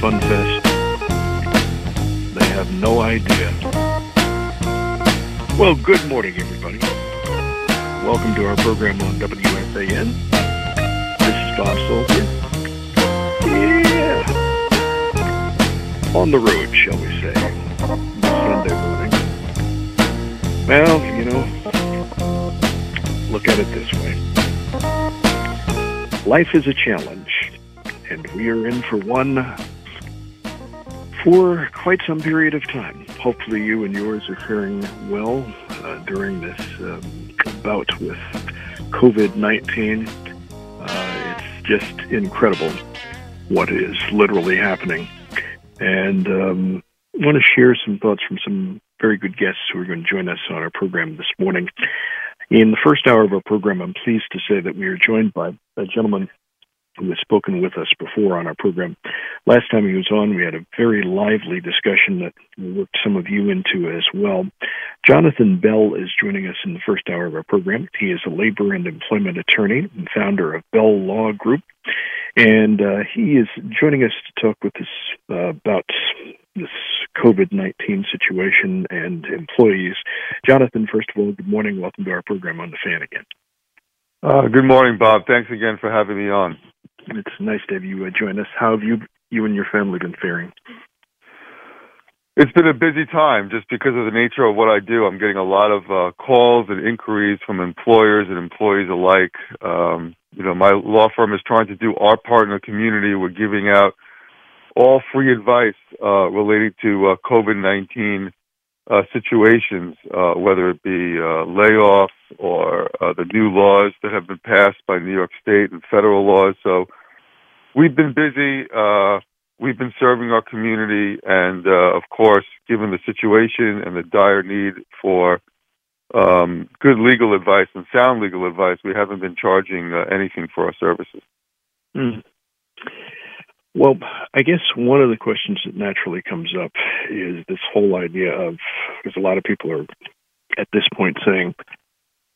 They say it's a fun fest. They have no idea. Well, good morning, everybody. Welcome to our program on WFAN. This is Bob Salter. Yeah. On the road, shall we say. Sunday morning. Well, you know, look at it this way. Life is a challenge and we are in for one for quite some period of time. Hopefully, you and yours are faring well uh, during this um, bout with COVID 19. Uh, it's just incredible what is literally happening. And um, I want to share some thoughts from some very good guests who are going to join us on our program this morning. In the first hour of our program, I'm pleased to say that we are joined by a gentleman who has spoken with us before on our program. Last time he was on, we had a very lively discussion that worked some of you into as well. Jonathan Bell is joining us in the first hour of our program. He is a labor and employment attorney and founder of Bell Law Group. And uh, he is joining us to talk with us uh, about this COVID 19 situation and employees. Jonathan, first of all, good morning. Welcome to our program on the fan again. Uh, good morning, Bob. Thanks again for having me on. It's nice to have you uh, join us. How have you you and your family been faring? It's been a busy time just because of the nature of what I do. I'm getting a lot of uh, calls and inquiries from employers and employees alike. Um, you know, my law firm is trying to do our part in the community. We're giving out all free advice uh, relating to uh, COVID-19 uh, situations, uh, whether it be uh, layoffs or uh, the new laws that have been passed by New York State and federal laws. So we've been busy. Uh, we've been serving our community, and uh, of course, given the situation and the dire need for um, good legal advice and sound legal advice, we haven't been charging anything for our services. Mm. Well, I guess one of the questions that naturally comes up is this whole idea of because a lot of people are at this point saying,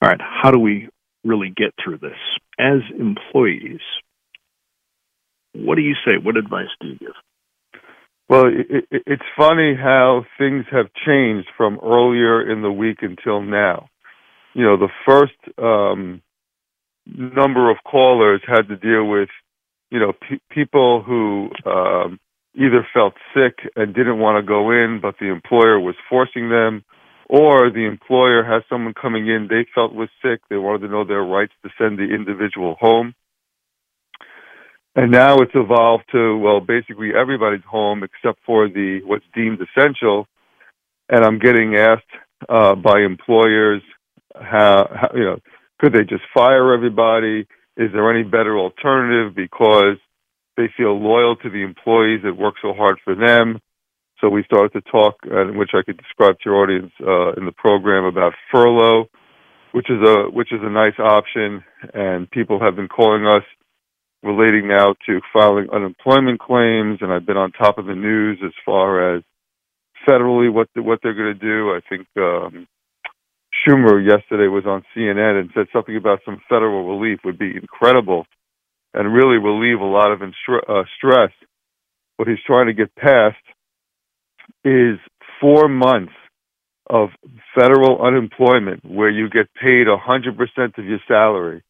all right, how do we really get through this? As employees, what do you say? What advice do you give? Well, it, it, it's funny how things have changed from earlier in the week until now. You know, the first um, number of callers had to deal with, you know, pe- people who um, either felt sick and didn't want to go in, but the employer was forcing them, or the employer has someone coming in they felt was sick, they wanted to know their rights to send the individual home. And now it's evolved to well, basically everybody's home except for the what's deemed essential. And I'm getting asked uh, by employers how, how you know could they just fire everybody? Is there any better alternative because they feel loyal to the employees that work so hard for them? So we started to talk, which I could describe to your audience uh, in the program about furlough, which is a which is a nice option, and people have been calling us relating now to filing unemployment claims, and I've been on top of the news as far as federally what the, what they're going to do. I think um, Schumer yesterday was on CNN and said something about some federal relief would be incredible and really relieve a lot of instre- uh, stress what he's trying to get past is four months of federal unemployment where you get paid 100% of your salary,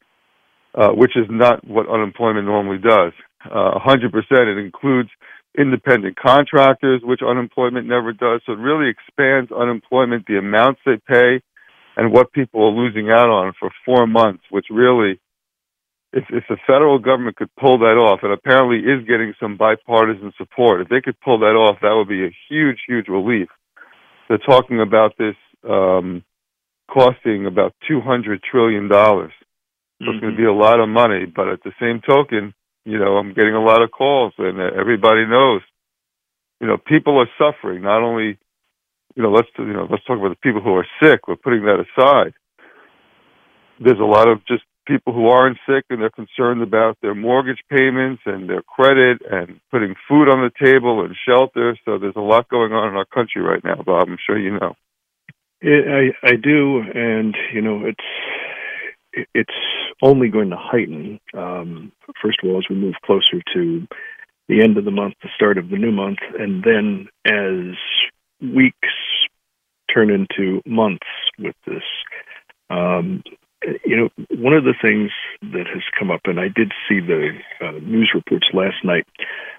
uh, which is not what unemployment normally does. Uh, 100%, it includes independent contractors, which unemployment never does. So it really expands unemployment, the amounts they pay, and what people are losing out on for four months, which really, if, if the federal government could pull that off, and apparently is getting some bipartisan support, if they could pull that off, that would be a huge, huge relief. They're talking about this um, costing about $200 trillion. So mm-hmm. it's going to be a lot of money, but at the same token, you know, I'm getting a lot of calls, and everybody knows, you know, people are suffering. Not only, you know, let's you know, let's talk about the people who are sick. We're putting that aside. There's a lot of just people who aren't sick and they're concerned about their mortgage payments and their credit and putting food on the table and shelter. So there's a lot going on in our country right now, Bob. I'm sure you know. I I do, and you know, it's it's only going to heighten. Um, first of all, as we move closer to the end of the month, the start of the new month, and then as weeks turn into months with this. Um, you know, one of the things that has come up, and I did see the uh, news reports last night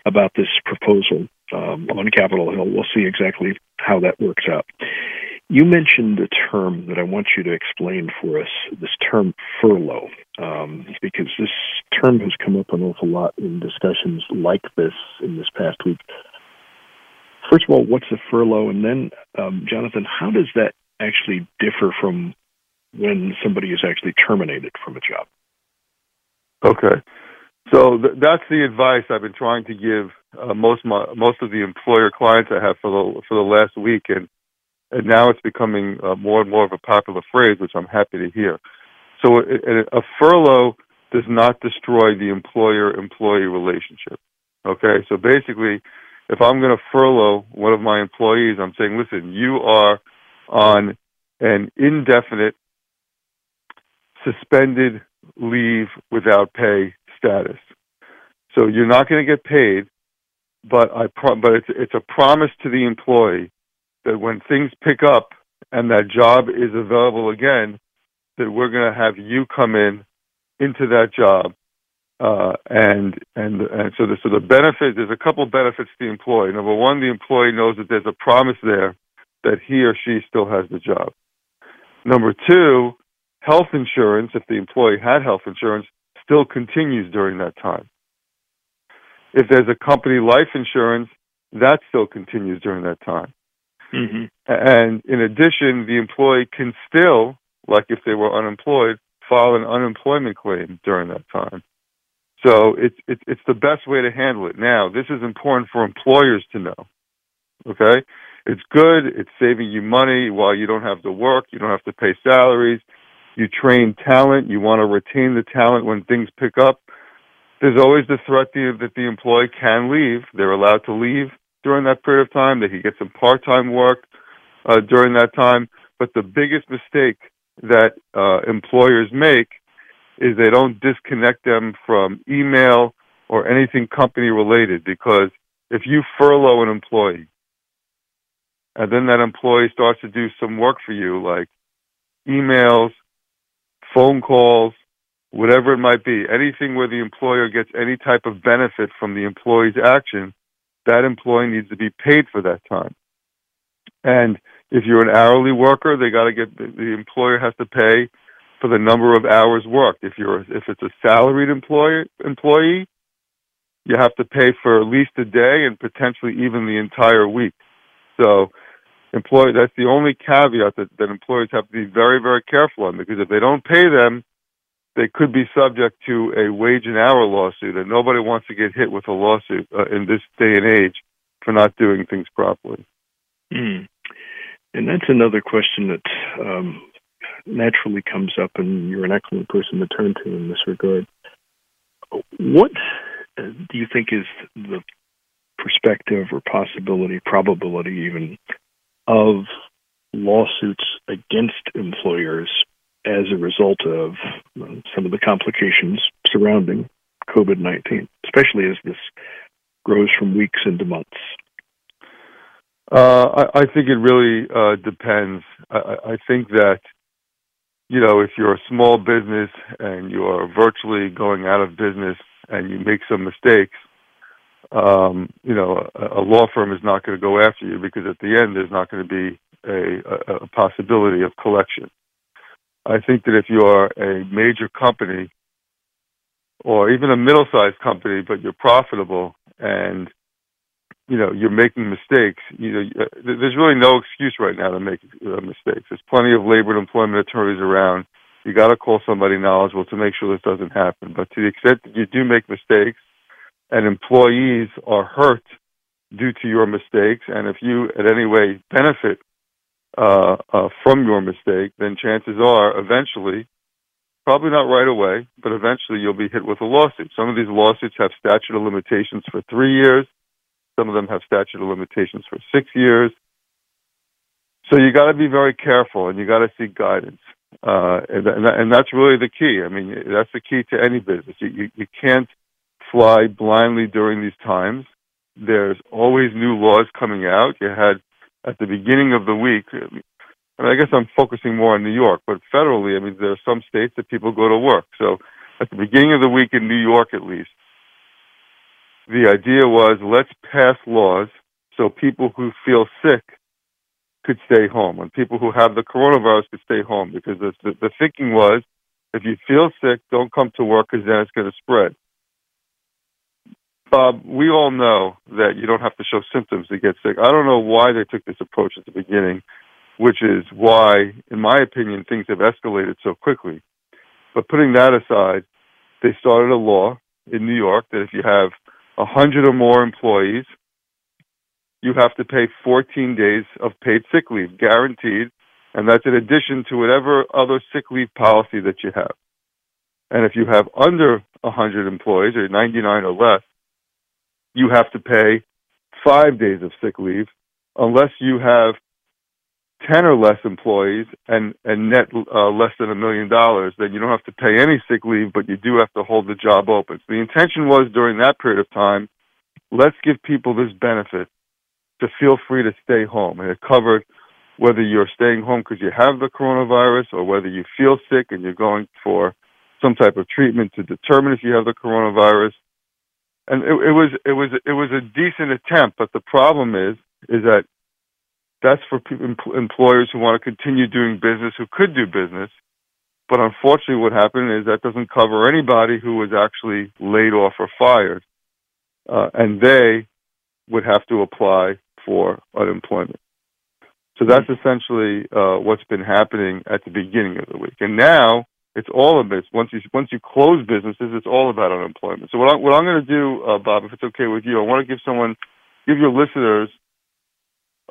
about this proposal um, on Capitol Hill. We'll see exactly how that works out. You mentioned a term that I want you to explain for us this term furlough, um, because this term has come up an awful lot in discussions like this in this past week. First of all, what's a furlough? And then, um, Jonathan, how does that actually differ from when somebody is actually terminated from a job? Okay. So th- that's the advice I've been trying to give uh, most my, most of the employer clients I have for the for the last week, and and now it's becoming uh, more and more of a popular phrase, which I'm happy to hear. So a, a furlough does not destroy the employer-employee relationship. Okay, so basically, if I'm going to furlough one of my employees, I'm saying, listen, you are on an indefinite suspended leave without pay status. So you're not going to get paid, but I pro- but it's it's a promise to the employee that when things pick up and that job is available again, that we're going to have you come in into that job. Uh, and and and so the so the benefit there's a couple benefits to the employee. Number one, the employee knows that there's a promise there that he or she still has the job. Number two, health insurance, if the employee had health insurance, still continues during that time. If there's a company life insurance, that still continues during that time. Mm-hmm. And in addition, the employee can still, like if they were unemployed, file an unemployment claim during that time. So it's it's it's the best way to handle it. Now, this is important for employers to know. Okay, it's good. It's saving you money while you don't have to work. You don't have to pay salaries. You train talent. You want to retain the talent when things pick up. There's always the threat that the employee can leave. They're allowed to leave during that period of time. They could get some part-time work uh, during that time. But the biggest mistake that uh, employers make is they don't disconnect them from email or anything company related because if you furlough an employee and then that employee starts to do some work for you like emails, phone calls, whatever it might be, anything where the employer gets any type of benefit from the employee's action, that employee needs to be paid for that time. And if you're an hourly worker, they got to get the employer has to pay for the number of hours worked. If you're if it's a salaried employee employee, you have to pay for at least a day and potentially even the entire week. So employee that's the only caveat that, that employers have to be very, very careful on because if they don't pay them, they could be subject to a wage and hour lawsuit, and nobody wants to get hit with a lawsuit uh, in this day and age for not doing things properly. Mm. And that's another question that um, naturally comes up, and you're an excellent person to turn to in this regard. What uh, do you think is the perspective or possibility, probability even, of lawsuits against employers as a result of uh, some of the complications surrounding COVID 19, especially as this grows from weeks into months? Uh, I, I think it really uh, depends. I, I think that you know if you're a small business and you're virtually going out of business and you make some mistakes, um, you know a, a law firm is not going to go after you because at the end there's not going to be a, a, a possibility of collection. I think that if you are a major company or even a middle-sized company, but you're profitable and you know you're making mistakes, you know uh, there's really no excuse right now to make uh, mistakes. There's plenty of labor and employment attorneys around. You got to call somebody knowledgeable to make sure this doesn't happen. But to the extent that you do make mistakes, and employees are hurt due to your mistakes, and if you in any way benefit uh, uh, from your mistake, then chances are eventually, probably not right away, but eventually you'll be hit with a lawsuit. Some of these lawsuits have statute of limitations for three years. Some of them have statute of limitations for six years. So you got to be very careful and you got to seek guidance. Uh, and, and, that's really the key. I mean, that's the key to any business. You, you, you can't fly blindly during these times. There's always new laws coming out. You had at the beginning of the week. I, mean, I guess I'm focusing more on New York, but federally, I mean, there are some states that people go to work. So at the beginning of the week in New York, at least, the idea was let's pass laws so people who feel sick could stay home and people who have the coronavirus could stay home because the, the, the thinking was if you feel sick, don't come to work because then it's going to spread. Bob, we all know that you don't have to show symptoms to get sick. I don't know why they took this approach at the beginning, which is why, in my opinion, things have escalated so quickly. But putting that aside, they started a law in New York that if you have a hundred or more employees, you have to pay 14 days of paid sick leave, guaranteed, and that's in addition to whatever other sick leave policy that you have. And if you have under 100 employees, or 99 or less, you have to pay five days of sick leave unless you have 10 or less employees and, and net uh, less than a million dollars, then you don't have to pay any sick leave, but you do have to hold the job open. So the intention was during that period of time, let's give people this benefit to feel free to stay home. And it covered whether you're staying home because you have the coronavirus or whether you feel sick and you're going for some type of treatment to determine if you have the coronavirus and it, it was it was it was a decent attempt, but the problem is is that that's for people, employers who want to continue doing business who could do business. But unfortunately, what happened is that doesn't cover anybody who was actually laid off or fired, uh, and they would have to apply for unemployment. So that's essentially uh, what's been happening at the beginning of the week. And now it's all of this. Once you once you close businesses, it's all about unemployment. So what, I, what I'm going to do, uh, Bob, if it's okay with you, I want to give someone, give your listeners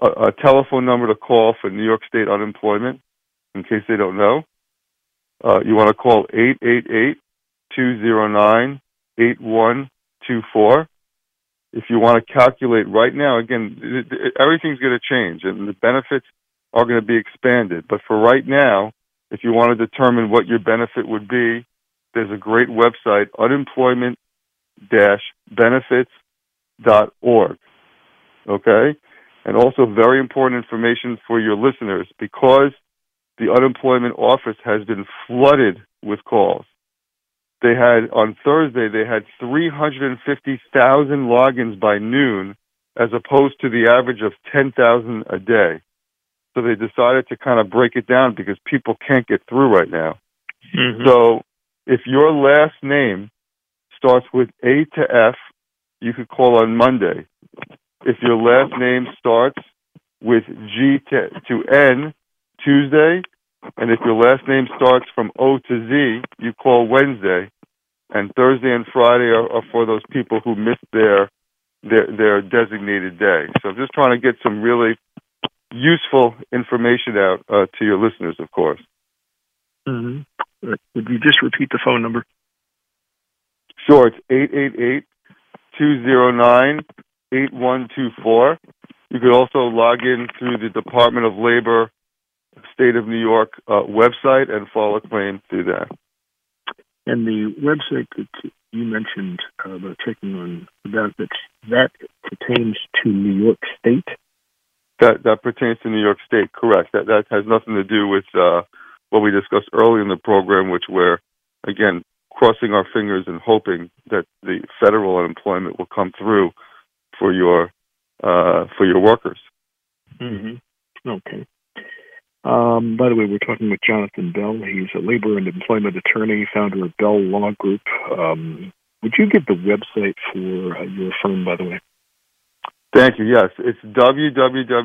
a, a telephone number to call for New York State unemployment, in case they don't know. Uh, you want to call eight eight eight two zero nine eight one two four. If you want to calculate right now, again, everything's going to change, and the benefits are going to be expanded. But for right now if you want to determine what your benefit would be, there's a great website, unemployment-benefits.org. Okay? And also very important information for your listeners because the unemployment office has been flooded with calls. They had, on Thursday, they had 350,000 logins by noon as opposed to the average of 10,000 a day. So they decided to kind of break it down because people can't get through right now. Mm-hmm. So if your last name starts with A to F, you could call on Monday. If your last name starts with G to, to N, Tuesday. And if your last name starts from O to Z, you call Wednesday. And Thursday and Friday are, are for those people who missed their, their their designated day. So I'm just trying to get some really useful information out uh, to your listeners, of course. Mm-hmm. Would you just repeat the phone number? Sure, it's 888 209 8124. You could also log in through the Department of Labor State of New York uh, website and file a claim through that. And the website that you mentioned uh, about checking on the benefits, that pertains to New York State? That that pertains to New York State, correct. That that has nothing to do with uh, what we discussed early in the program, which we're again crossing our fingers and hoping that the federal unemployment will come through for your uh, for your workers. Mm-hmm. Okay. Um, by the way, we're talking with Jonathan Bell. He's a labor and employment attorney, founder of Bell Law Group. Um, would you give the website for uh, your firm, by the way? Thank you. Yes, it's www.bell,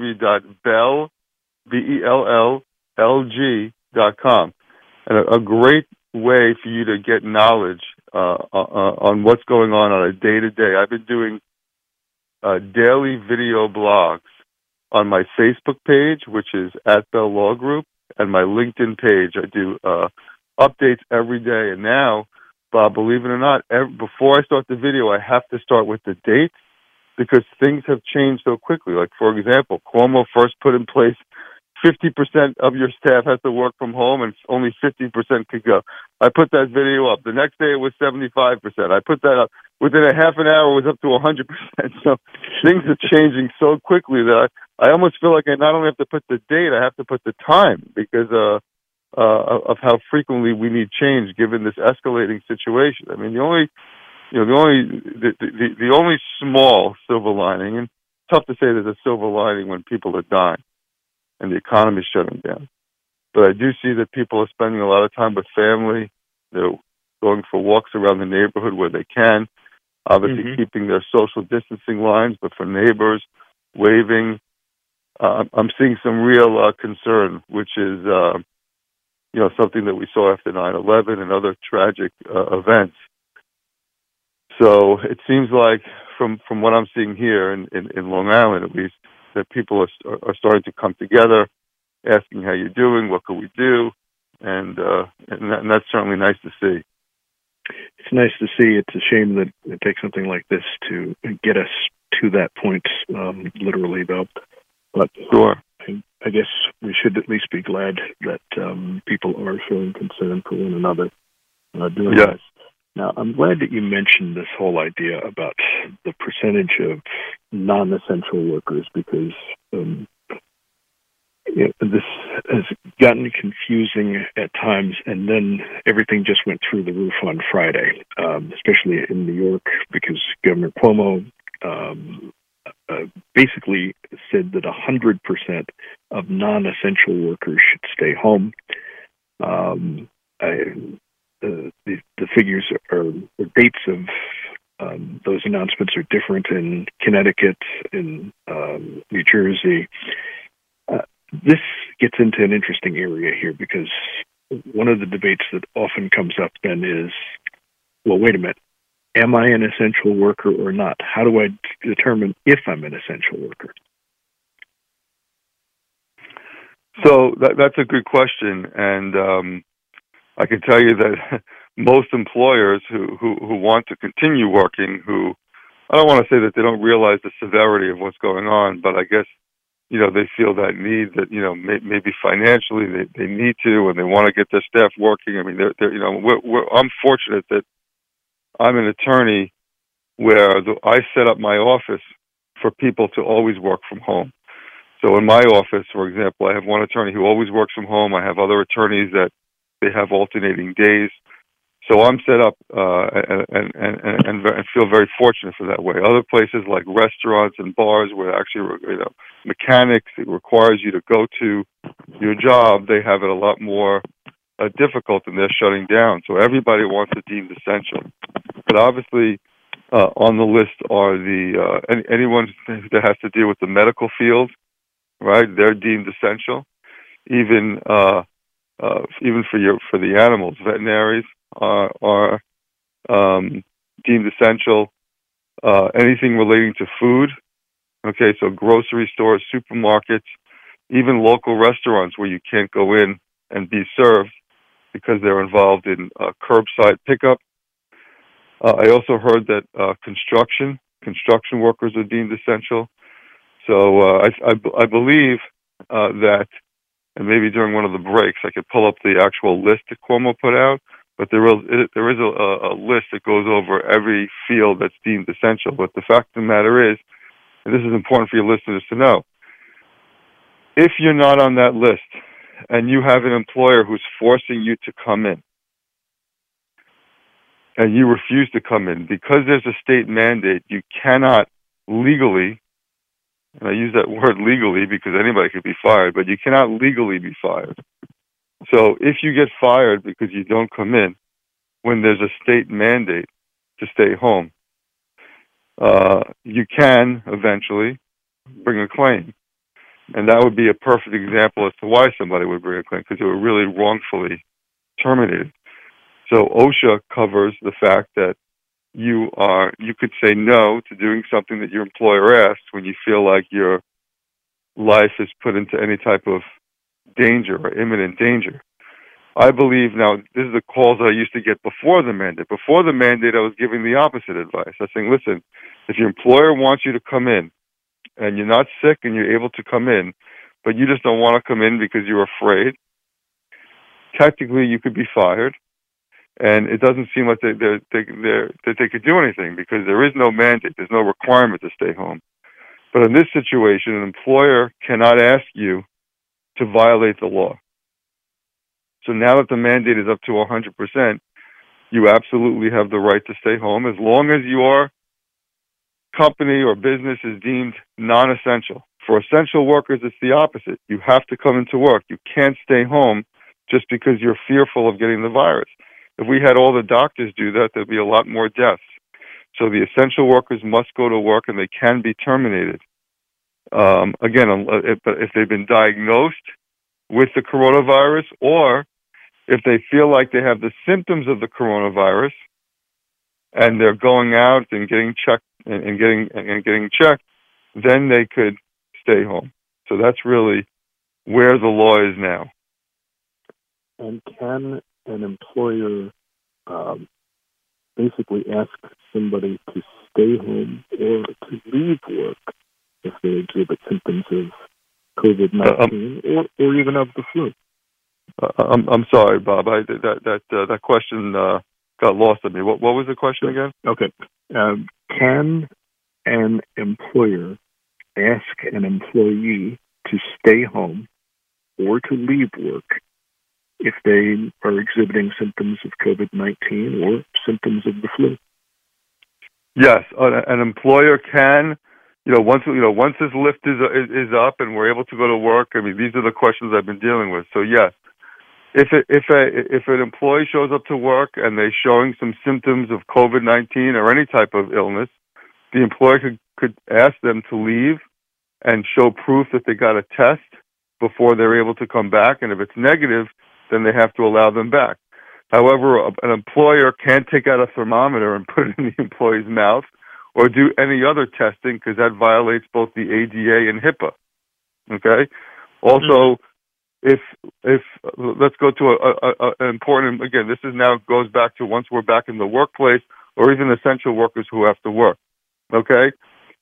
B-E-L-L-L-G dot com. And a, a great way for you to get knowledge uh, uh, on what's going on on a day to day. I've been doing uh, daily video blogs on my Facebook page, which is at Bell Law Group, and my LinkedIn page. I do uh, updates every day. And now, Bob, believe it or not, every, before I start the video, I have to start with the dates because things have changed so quickly. Like, for example, Cuomo first put in place 50% of your staff has to work from home and only 50% could go. I put that video up. The next day it was 75%. I put that up. Within a half an hour it was up to 100%. So things are changing so quickly that I, I almost feel like I not only have to put the date, I have to put the time because, uh, uh, of how frequently we need change given this escalating situation. I mean, the only, you know, the only, the, the, the only small silver lining, and tough to say there's a silver lining when people are dying and the economy shutting down. But I do see that people are spending a lot of time with family. They're going for walks around the neighborhood where they can. Obviously, mm-hmm. keeping their social distancing lines, but for neighbors, waving. Uh, I'm seeing some real uh, concern, which is, uh, you know, something that we saw after 9/11 and other tragic uh, events. So it seems like, from from what I'm seeing here in, in, in Long Island, at least, that people are, are starting to come together, asking how you're doing, what can we do, and uh, and, that, and that's certainly nice to see. It's nice to see. It's a shame that it takes something like this to get us to that point, um, literally, though. But sure. I, I guess we should at least be glad that um, people are showing concern for one another uh, doing yes. this. Now, I'm glad that you mentioned this whole idea about the percentage of non essential workers because um, this has gotten confusing at times, and then everything just went through the roof on Friday, um, especially in New York, because Governor Cuomo um, uh, basically said that 100% of non essential workers should stay home. Um, I, the, the figures are, or dates of um, those announcements are different in Connecticut, in um, New Jersey. Uh, this gets into an interesting area here because one of the debates that often comes up then is, well, wait a minute, am I an essential worker or not? How do I determine if I'm an essential worker? So that, that's a good question, and um, I can tell you that most employers who, who, who want to continue working, who I don't want to say that they don't realize the severity of what's going on, but I guess you know they feel that need that you know may, maybe financially they they need to and they want to get their staff working. I mean, they're, they're you know we're, we're, I'm fortunate that I'm an attorney where the, I set up my office for people to always work from home. So in my office, for example, I have one attorney who always works from home. I have other attorneys that they have alternating days. So I'm set up uh, and, and, and, and, feel very fortunate for that way. Other places like restaurants and bars where actually, you know, mechanics, it requires you to go to your job, they have it a lot more uh, difficult and they're shutting down. So everybody wants it deemed essential. But obviously, uh, on the list are the uh, any, anyone that has to deal with the medical field, right? They're deemed essential. Even uh, uh, even for your for the animals. Veterinaries are are um, deemed essential. Uh, anything relating to food, okay, so grocery stores, supermarkets, even local restaurants where you can't go in and be served because they're involved in uh, curbside pickup. Uh, I also heard that uh, construction construction workers are deemed essential. So uh, I, I, I believe uh, that and maybe during one of the breaks I could pull up the actual list that Cuomo put out. but there is there is a, a list that goes over every field that's deemed essential. But the fact of the matter is, and this is important for your listeners to know, if you're not on that list and you have an employer who's forcing you to come in, and you refuse to come in because there's a state mandate, you cannot legally, and I use that word legally because anybody could be fired, but you cannot legally be fired. So if you get fired because you don't come in when there's a state mandate to stay home, uh, you can eventually bring a claim. And that would be a perfect example as to why somebody would bring a claim because they were really wrongfully terminated. So OSHA covers the fact that you are you could say no to doing something that your employer asks when you feel like your life is put into any type of danger or imminent danger. I believe now this is the calls I used to get before the mandate. Before the mandate I was giving the opposite advice. I was saying, listen, if your employer wants you to come in and you're not sick and you're able to come in, but you just don't want to come in because you're afraid, technically you could be fired and it doesn't seem like they they they that they could do anything because there is no mandate, there's no requirement to stay home. But in this situation, an employer cannot ask you to violate the law. So now that the mandate is up to 100%, you absolutely have the right to stay home as long as your company or business is deemed non-essential. For essential workers, it's the opposite. You have to come into work. You can't stay home just because you're fearful of getting the virus. If we had all the doctors do that, there'd be a lot more deaths. So the essential workers must go to work and they can be terminated. Um, again, if, if they've been diagnosed with the coronavirus or if they feel like they have the symptoms of the coronavirus and they're going out and getting checked and, getting and getting checked, then they could stay home. So that's really where the law is now. And can an employer um, basically asks somebody to stay home or to leave work if they exhibit symptoms of COVID nineteen uh, um, or, or even of the flu. Uh, I'm I'm sorry, Bob. I that that uh, that question uh, got lost on me. What what was the question again? Okay. Um, can an employer ask an employee to stay home or to leave work if they are exhibiting symptoms of COVID 19 or symptoms of the flu. Yes, an employer can. You know, once you know, once this lift is is up and we're able to go to work. I mean, these are the questions I've been dealing with. So yes, if it, if a if an employee shows up to work and they're showing some symptoms of COVID nineteen or any type of illness, the employer could could ask them to leave and show proof that they got a test before they're able to come back. And if it's negative, then they have to allow them back. However, an employer can't take out a thermometer and put it in the employee's mouth or do any other testing because that violates both the ADA and HIPAA. Okay. Also, mm-hmm. if if let's go to a, a, a important again, this is now goes back to once we're back in the workplace or even essential workers who have to work. Okay,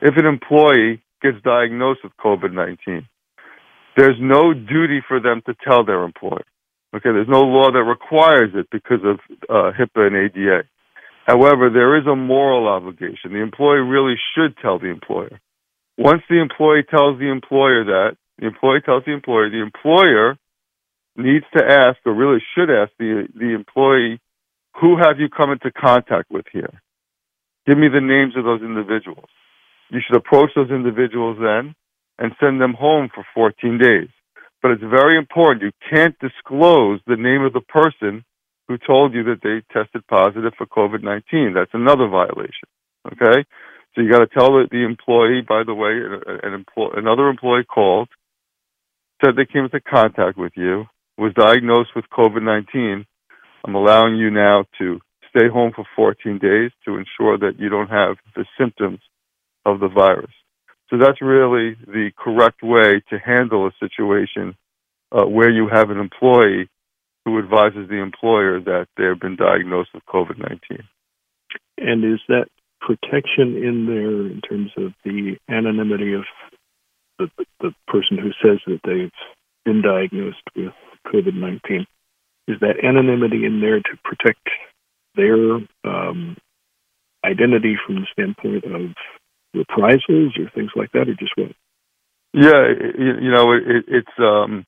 if an employee gets diagnosed with COVID nineteen, there's no duty for them to tell their employer. Okay, there's no law that requires it because of uh, HIPAA and ADA. However, there is a moral obligation. The employee really should tell the employer. Once the employee tells the employer that, the employee tells the employer, the employer needs to ask, or really should ask the the employee, who have you come into contact with here? Give me the names of those individuals. You should approach those individuals then and send them home for 14 days but it's very important. You can't disclose the name of the person who told you that they tested positive for COVID 19. That's another violation. Okay? So you got to tell the, employee, by the way, an another employee called, said they came into contact with you, was diagnosed with COVID 19. I'm allowing you now to stay home for 14 days to ensure that you don't have the symptoms of the virus. So that's really the correct way to handle a situation uh, where you have an employee who advises the employer that they've been diagnosed with COVID 19. And is that protection in there in terms of the anonymity of the, the person who says that they've been diagnosed with COVID 19? is that anonymity in there to protect their um, identity from the standpoint of reprisals or things like that, or just what? Yeah, you, you know, it, it's um,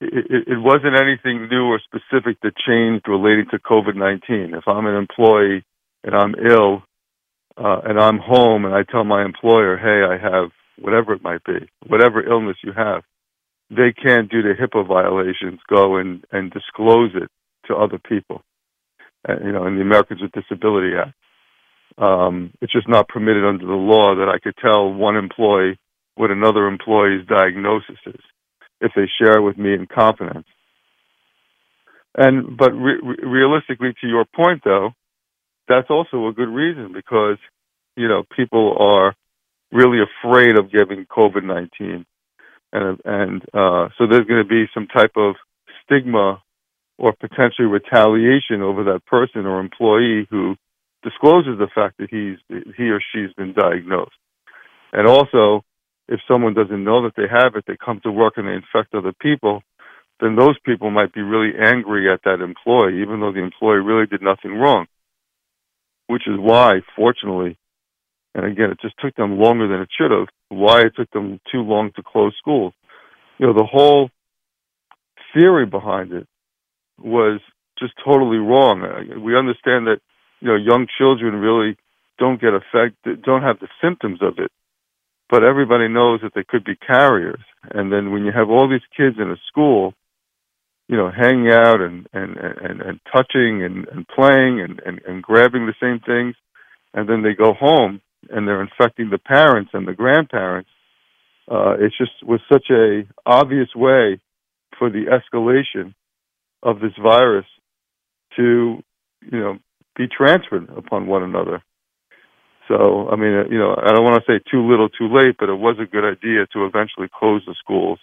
it, it wasn't anything new or specific that changed relating to COVID nineteen. If I'm an employee and I'm ill uh, and I'm home and I tell my employer, "Hey, I have whatever it might be, whatever illness you have," they can't do the HIPAA violations, go and and disclose it to other people. Uh, you know, in the Americans with Disability Act, um, it's just not permitted under the law that I could tell one employee what another employee's diagnosis is if they share it with me in confidence. And but re- realistically, to your point, though, that's also a good reason because you know people are really afraid of getting COVID nineteen, and and uh, so there's going to be some type of stigma or potentially retaliation over that person or employee who discloses the fact that he's he or she's been diagnosed. And also, if someone doesn't know that they have it, they come to work and they infect other people, then those people might be really angry at that employee, even though the employee really did nothing wrong. Which is why, fortunately, and again, it just took them longer than it should have, why it took them too long to close schools. You know, the whole theory behind it was just totally wrong. We understand that, you know, young children really don't get affected, don't have the symptoms of it but everybody knows that they could be carriers. And then when you have all these kids in a school, you know, hanging out and and and, and touching and, and playing and, and and grabbing the same things, and then they go home and they're infecting the parents and the grandparents. Uh, it just was such a obvious way for the escalation of this virus to, you know, be transferred upon one another. So, I mean, you know, I don't want to say too little, too late, but it was a good idea to eventually close the schools.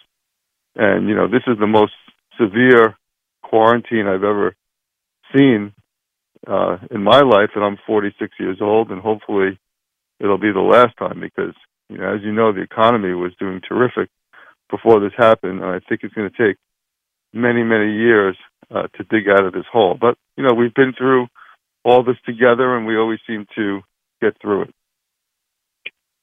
And you know, this is the most severe quarantine I've ever seen uh, in my life, and I'm 46 years old, and hopefully it'll be the last time because, you know, as you know, the economy was doing terrific before this happened, and I think it's going to take many, many years uh, to dig out of this hole. But you know, we've been through all this together, and we always seem to get through it.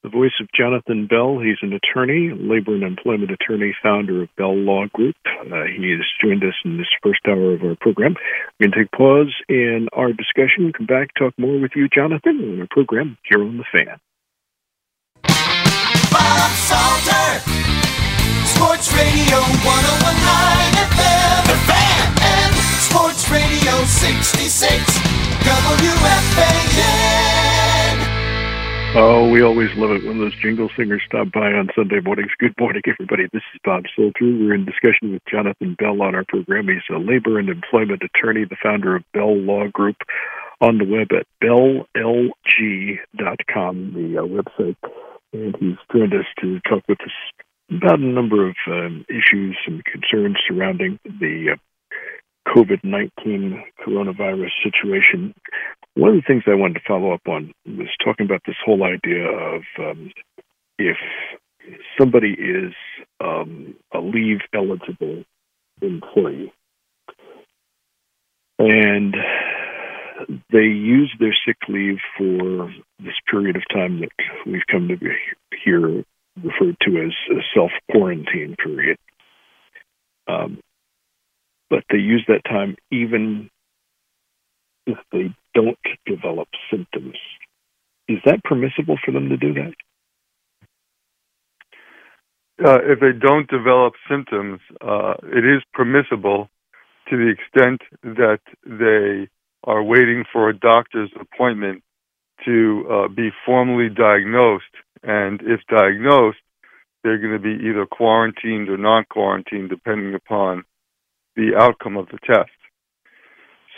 The voice of Jonathan Bell. He's an attorney, labor and employment attorney, founder of Bell Law Group. Uh, he has joined us in this first hour of our program. We're going to take pause in our discussion, come back, talk more with you, Jonathan, on our program here on The Fan. Bob Salter, Sports Radio 1019 FM, The Fan, and Sports Radio 66, WFAN. Oh, we always love it when those jingle singers stop by on Sunday mornings. Good morning, everybody. This is Bob Salter. We're in discussion with Jonathan Bell on our program. He's a labor and employment attorney, the founder of Bell Law Group, on the web at belllg.com, the uh, website. And he's joined us to talk with us about a number of um, issues and concerns surrounding the uh, COVID 19 coronavirus situation. One of the things I wanted to follow up on was talking about this whole idea of um, if somebody is um, a leave eligible employee and they use their sick leave for this period of time that we've come to be here referred to as a self quarantine period. Um, but they use that time even if they don't develop symptoms. Is that permissible for them to do that? Uh, if they don't develop symptoms, uh, it is permissible to the extent that they are waiting for a doctor's appointment to uh, be formally diagnosed. And if diagnosed, they're going to be either quarantined or non quarantined, depending upon the outcome of the test.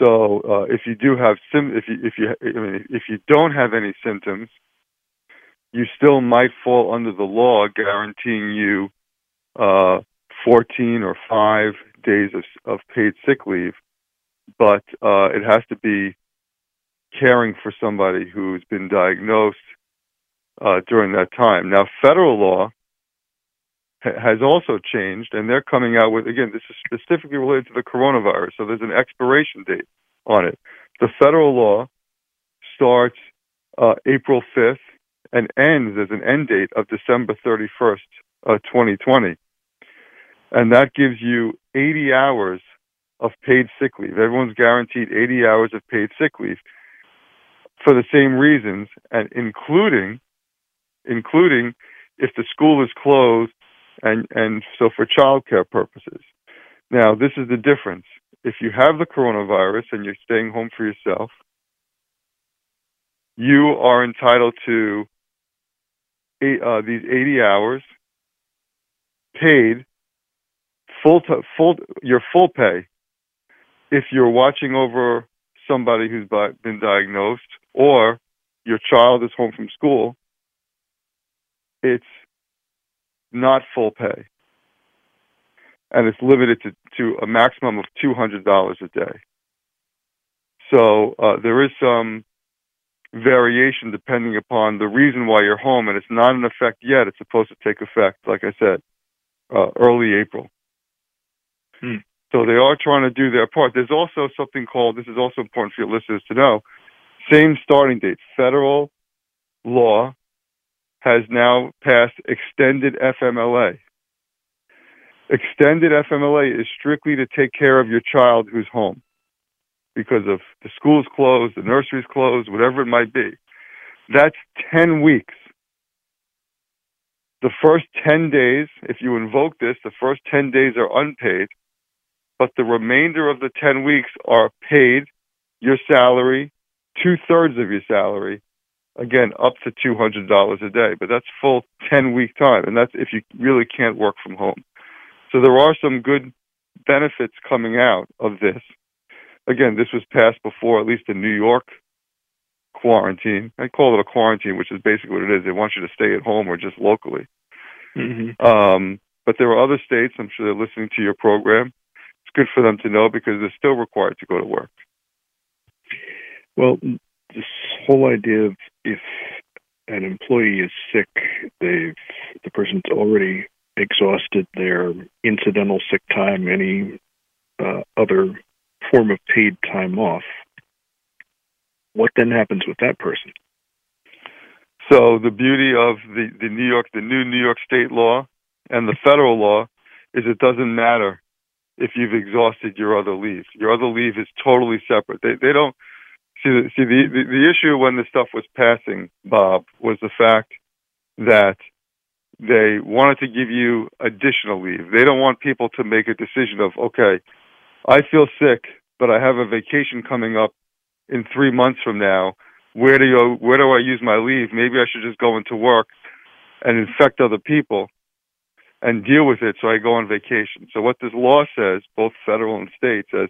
So uh, if you do have sim, if you if you I mean, if you don't have any symptoms, you still might fall under the law guaranteeing you uh, 14 or five days of, of paid sick leave, but uh, it has to be caring for somebody who's been diagnosed uh, during that time. Now, federal law has also changed, and they're coming out with again. This is specifically related to the coronavirus, so there's an expiration date on it. The federal law starts uh, April 5th and ends as an end date of December 31st, uh, 2020, and that gives you 80 hours of paid sick leave. Everyone's guaranteed 80 hours of paid sick leave for the same reasons, and including including if the school is closed and and so for childcare purposes. Now, this is the difference. If you have the coronavirus and you're staying home for yourself, you are entitled to eight, uh, these 80 hours paid full to, full your full pay if you're watching over somebody who's been diagnosed or your child is home from school it's not full pay and it's limited to, to a maximum of $200 a day so uh, there is some variation depending upon the reason why you're home and it's not in effect yet it's supposed to take effect like i said uh, early april Hmm. so they are trying to do their part. There's also something called, this is also important for your listeners to know, same starting date. Federal law has now passed extended FMLA. Extended FMLA is strictly to take care of your child who's home because of the school's closed, the nursery's closed, whatever it might be. That's 10 weeks. The first 10 days, if you invoke this, the first 10 days are unpaid but the remainder of the 10 weeks are paid your salary, two thirds of your salary, again, up to $200 a day. But that's full 10 week time. And that's if you really can't work from home. So there are some good benefits coming out of this. Again, this was passed before, at least in New York quarantine. I call it a quarantine, which is basically what it is. They want you to stay at home or just locally. Mm-hmm. Um, but there are other states, I'm sure they're listening to your program, it's good for them to know because they're still required to go to work. Well, this whole idea of if an employee is sick, they've the person's already exhausted their incidental sick time, any uh, other form of paid time off. What then happens with that person? So the beauty of the, the New York, the new New York state law and the federal law is it doesn't matter if you've exhausted your other leave. Your other leave is totally separate. They they don't see the, see the, the the issue when this stuff was passing, Bob, was the fact that they wanted to give you additional leave. They don't want people to make a decision of okay, I feel sick, but I have a vacation coming up in three months from now. Where do you where do I use my leave? Maybe I should just go into work and infect other people and deal with it so I go on vacation. So what this law says, both federal and state, says,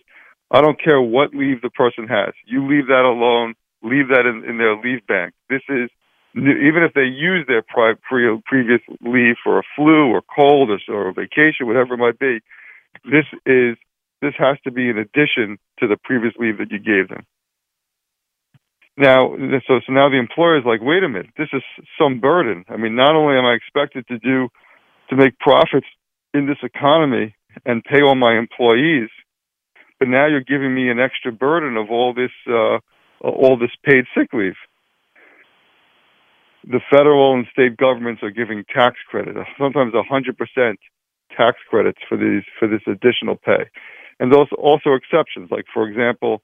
I don't care what leave the person has. You leave that alone. Leave that in, in their leave bank. This is even if they use their pri- pre- previous leave for a flu or cold or, or vacation, whatever it might be. This is this has to be in addition to the previous leave that you gave them. Now, so so now the employer is like, wait a minute, this is some burden. I mean, not only am I expected to do to make profits in this economy and pay all my employees. But now you're giving me an extra burden of all this uh, all this paid sick leave. The federal and state governments are giving tax credit, sometimes 100% tax credits for these for this additional pay, and those also exceptions. Like for example,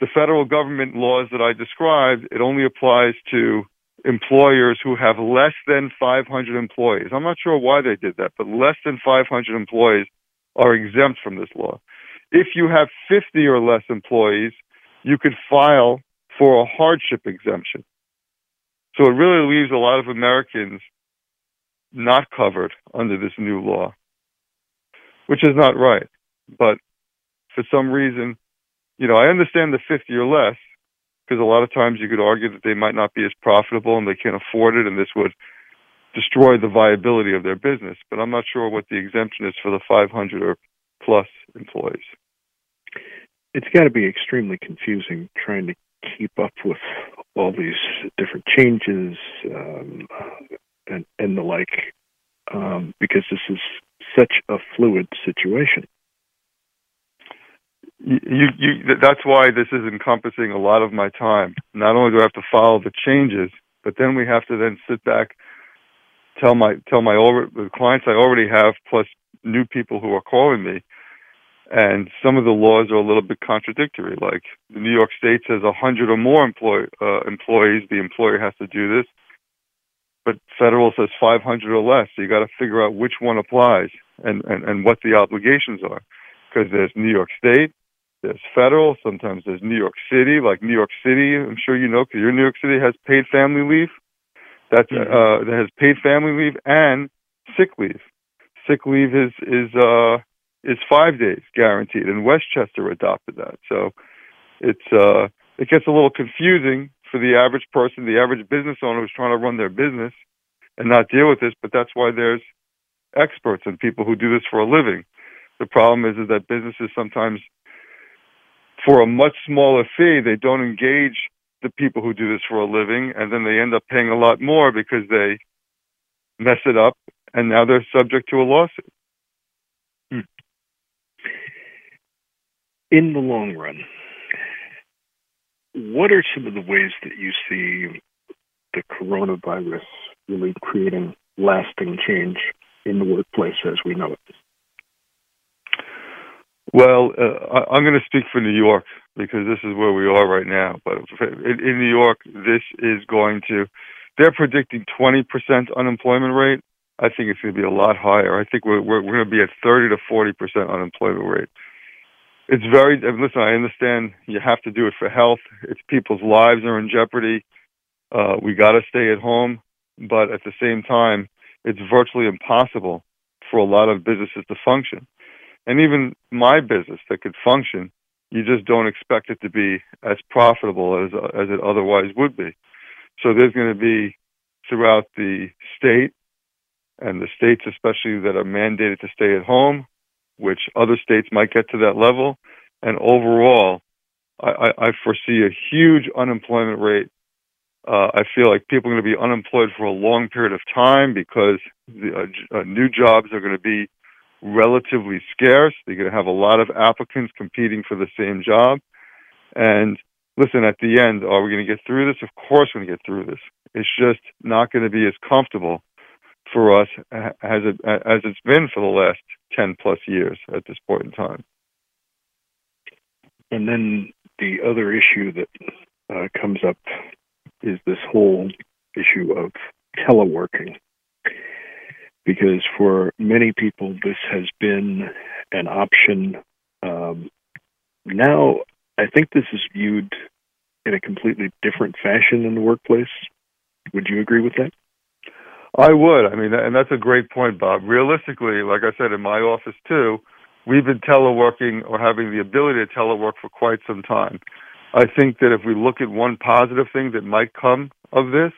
the federal government laws that I described, it only applies to employers who have less than 500 employees. I'm not sure why they did that, but less than 500 employees are exempt from this law. If you have 50 or less employees, you could file for a hardship exemption. So it really leaves a lot of Americans not covered under this new law, which is not right. But for some reason, you know, I understand the 50 or less, because a lot of times you could argue that they might not be as profitable and they can't afford it, and this would destroy the viability of their business. But I'm not sure what the exemption is for the 500 or plus employees. It's got to be extremely confusing trying to keep up with all these different changes um, and and the like. um, because this is such a fluid situation. You, you, that's why this is encompassing a lot of my time. Not only do I have to follow the changes, but then we have to then sit back, tell my tell my the clients I already have, plus new people who are calling me, and some of the laws are a little bit contradictory. Like New York State says, a hundred or more employ, uh, employees, the employer has to do this but federal says 500 or less. So you got to figure out which one applies and, and, and what the obligations are. Because there's New York State, there's federal, sometimes there's New York City, like New York City, I'm sure you know, because your New York City has paid family leave. That's, mm-hmm. uh, that has paid family leave and sick leave. Sick leave is, is, uh, is five days guaranteed, and Westchester adopted that. So it's, uh, it gets a little confusing for the average person, the average business owner who's trying to run their business and not deal with this. But that's why there's experts and people who do this for a living. The problem is, is that businesses sometimes, for a much smaller fee, they don't engage the people who do this for a living, and then they end up paying a lot more because they mess it up, and now they're subject to a lawsuit. Hmm. In the long run, what are some of the ways that you see the coronavirus really creating lasting change in the workplace as we know it? Well, uh, I'm going to speak for New York because this is where we are right now. But in, in New York, this is going to, they're predicting 20% unemployment rate. I think it's going to be a lot higher. I think we're, we're, we're going to be at 30 to 40% unemployment rate. It's very listen i understand you have to do it for health. It's people's lives are in jeopardy. Uh, we got to stay at home. But at the same time it's virtually impossible for a lot of businesses to function. And even my business that could function you just don't expect it to be as profitable as as it otherwise would be. So there's going to be throughout the state and the states especially that are mandated to stay at home which other states might get to that level. And overall, I, I foresee a huge unemployment rate. Uh, I feel like people are going to be unemployed for a long period of time because the, uh, uh, new jobs are going to be relatively scarce. They're going to have a lot of applicants competing for the same job. And listen, at the end, are we going to get through this? Of course, we're going to get through this. It's just not going to be as comfortable for us as it as it's been for the last 10 plus years at this point in time. And then the other issue that uh, comes up is this whole issue of teleworking. Because for many people, this has been an option. Um, now, I think this is viewed in a completely different fashion in the workplace. Would you agree with that? I would. I mean, and that's a great point, Bob. Realistically, like I said, in my office too, we've been teleworking or having the ability to telework for quite some time. I think that if we look at one positive thing that might come of this,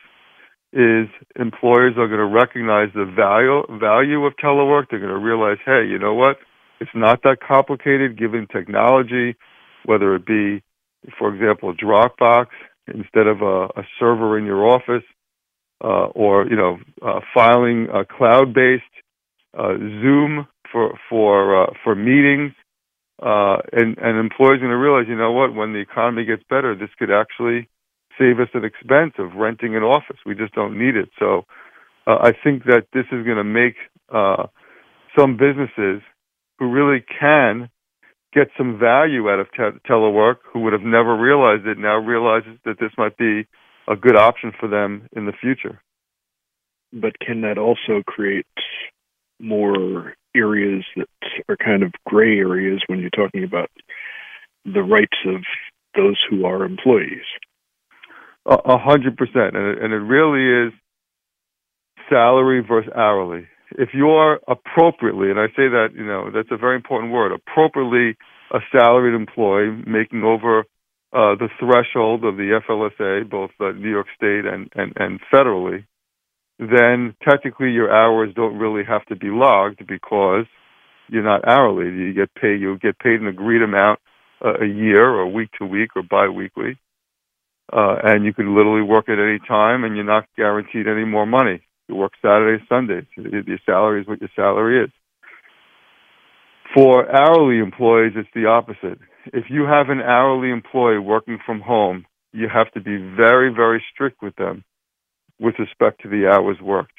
is employers are going to recognize the value value of telework. They're going to realize, hey, you know what? It's not that complicated given technology, whether it be, for example, Dropbox instead of a, a server in your office uh, or you know uh, filing uh, cloud-based uh, Zoom for for uh, for meetings, uh, and and are going to realize, you know what, when the economy gets better, this could actually save us an expense of renting an office. We just don't need it. So I think that this is going to make some businesses who really can get some value out of te- telework, who would have never realized it, now realizes that this might be a good option for them in the future. But can that also create more areas that are kind of gray areas when you're talking about the rights of those who are employees? A hundred percent, and it really is salary versus hourly. If you're appropriately, and I say that you know that's a very important word, appropriately a salaried employee making over uh, the threshold of the FLSA, both uh, New York State and, and, and federally, then technically your hours don't really have to be logged because you're not hourly. You get paid. You get paid an agreed amount uh, a year, or week to week, or biweekly, uh, and you can literally work at any time, and you're not guaranteed any more money. You work Saturdays, Sundays. Your salary is what your salary is. For hourly employees, it's the opposite. If you have an hourly employee working from home, you have to be very, very strict with them with respect to the hours worked.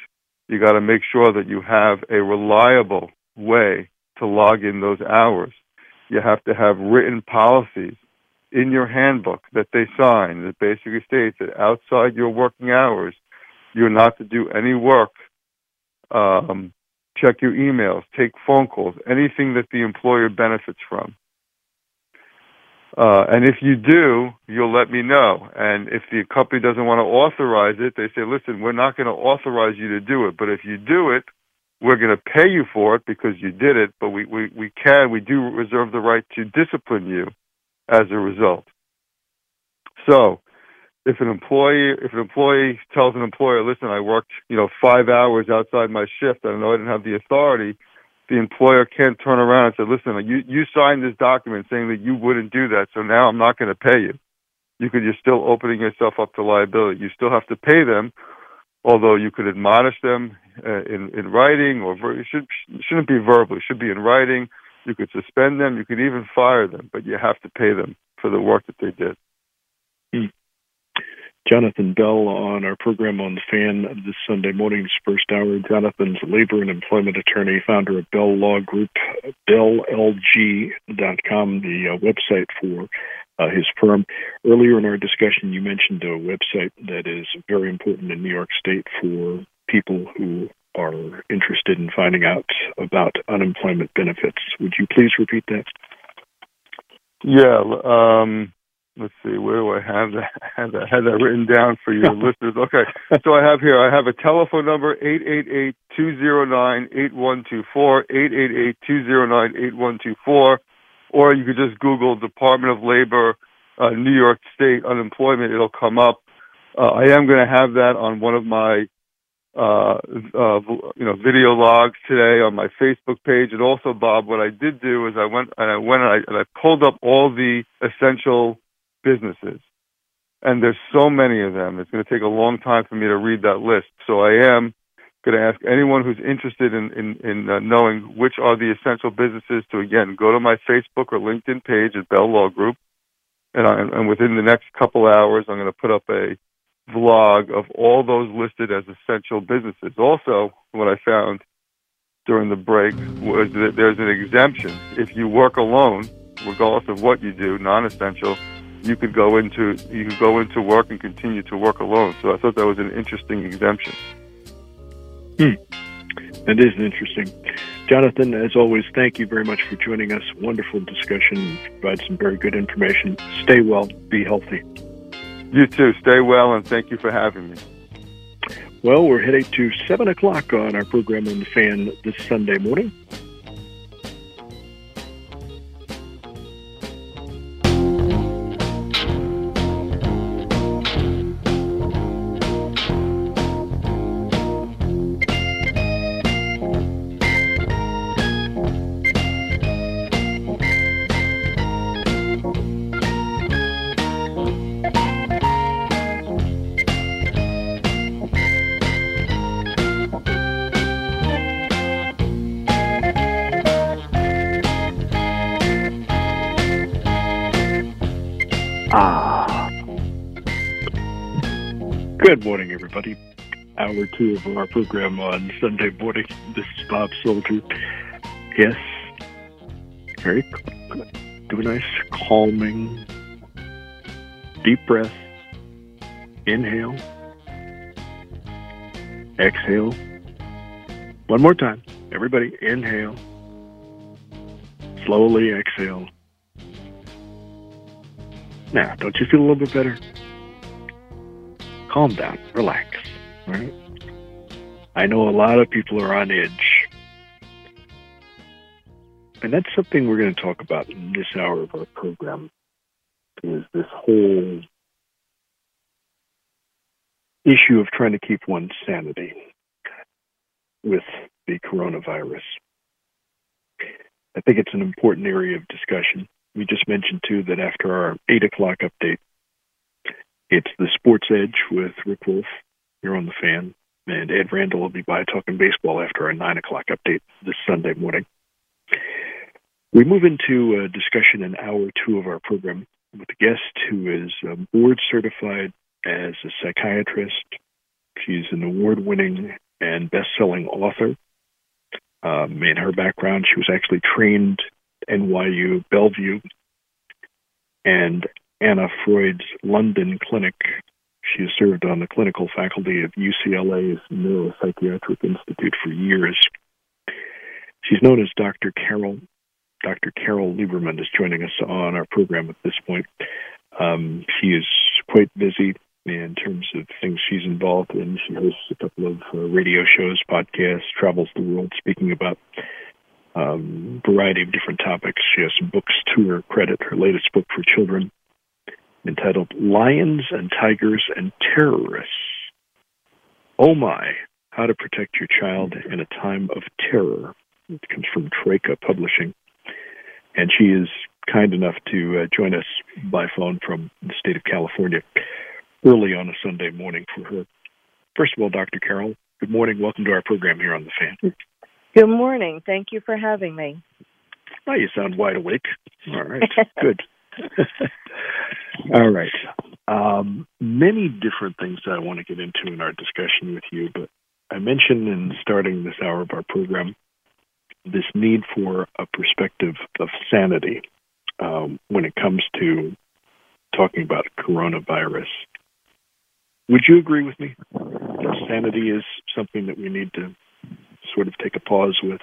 You got to make sure that you have a reliable way to log in those hours. You have to have written policies in your handbook that they sign that basically states that outside your working hours, you're not to do any work, um, check your emails, take phone calls, anything that the employer benefits from. Uh, and if you do, you'll let me know. And if the company doesn't want to authorize it, they say, listen, we're not going to authorize you to do it. But if you do it, we're going to pay you for it because you did it. But we, we, we can, we do reserve the right to discipline you as a result. So if an employee, if an employee tells an employer, listen, I worked, you know, five hours outside my shift. I know I didn't have the authority the employer can't turn around and say, listen, you, you signed this document saying that you wouldn't do that, so now I'm not going to pay you. You could, you're still opening yourself up to liability. You still have to pay them, although you could admonish them uh, in, in writing or ver- it should, shouldn't be verbal. It should be in writing. You could suspend them. You could even fire them, but you have to pay them for the work that they did. Hmm. Jonathan Bell on our program on the fan this Sunday morning's first hour. Jonathan's labor and employment attorney, founder of Bell Law Group, BellLG.com, the uh, website for uh, his firm. Earlier in our discussion, you mentioned a website that is very important in New York State for people who are interested in finding out about unemployment benefits. Would you please repeat that? Yeah. Um let's see, where do I have that? I have that, have that written down for your listeners. Okay, so I have here, I have a telephone number, 888-209-8124, 888-209-8124, or you could just Google Department of Labor, uh, New York State unemployment. It'll come up. Uh, I am going to have that on one of my, uh, uh, you know, video logs today on my Facebook page. And also, Bob, what I did do is I went and I went and I, and I pulled up all the essential businesses. And there's so many of them. It's going to take a long time for me to read that list. So I am going to ask anyone who's interested in, in, in uh, knowing which are the essential businesses to, again, go to my Facebook or LinkedIn page at Bell Law Group. And, I, and within the next couple hours, I'm going to put up a vlog of all those listed as essential businesses. Also, what I found during the break was that there's an exemption. If you work alone, regardless of what you do, non-essential, you could go into you could go into work and continue to work alone. So I thought that was an interesting exemption. Hmm. That is interesting. Jonathan, as always, thank you very much for joining us. Wonderful discussion. Provide some very good information. Stay well. Be healthy. You too. Stay well, and thank you for having me. Well, we're heading to 7 o'clock on our program on the fan this Sunday morning. Good morning, everybody. Hour two of our program on Sunday morning. This is Bob Salter. Yes, very do a nice calming, deep breath. Inhale, exhale. One more time, everybody. Inhale, slowly exhale. Now, don't you feel a little bit better? Calm down, relax. Right? I know a lot of people are on edge. And that's something we're going to talk about in this hour of our program is this whole issue of trying to keep one's sanity with the coronavirus. I think it's an important area of discussion. We just mentioned, too, that after our 8 o'clock update, it's the Sports Edge with Rick Wolff here on the fan. And Ed Randall will be by talking baseball after our 9 o'clock update this Sunday morning. We move into a discussion in hour two of our program with a guest who is um, board certified as a psychiatrist. She's an award winning and best selling author. Um, in her background, she was actually trained at NYU Bellevue and Anna Freud's London Clinic. She has served on the clinical faculty of UCLA's Neuropsychiatric Institute for years. She's known as Dr. Carole. Dr. Carole Lieberman is joining us on our program at this point. Um, she is quite busy in terms of things she's involved in. She hosts a couple of uh, radio shows, podcasts, travels the world speaking about um, variety of different topics. She has some books to her credit. Her latest book for children, entitled "Lions and Tigers and Terrorists." Oh my! How to protect your child in a time of terror. It comes from Troika Publishing, and she is kind enough to uh, join us by phone from the state of California early on a Sunday morning for her. First of all, Dr. Carole, good morning. Welcome to our program here on the Fan. Good morning. Thank you for having me. Well, you sound wide awake. All right, good. All right. Um, many different things that I want to get into in our discussion with you, but I mentioned in starting this hour of our program this need for a perspective of sanity um, when it comes to talking about coronavirus. Would you agree with me that sanity is something that we need to sort of take a pause with?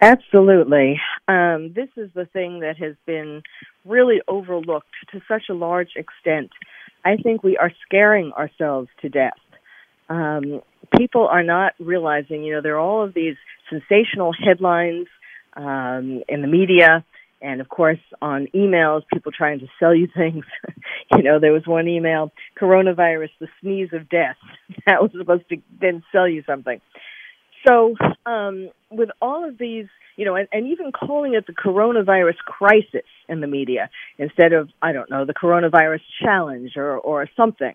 Absolutely. Um, this is the thing that has been really overlooked to such a large extent. I think we are scaring ourselves to death. Um, people are not realizing, you know, there are all of these sensational headlines um, in the media and of course on emails people trying to sell you things you know there was one email coronavirus the sneeze of death that was supposed to then sell you something so um with all of these you know and, and even calling it the coronavirus crisis in the media instead of i don't know the coronavirus challenge or or something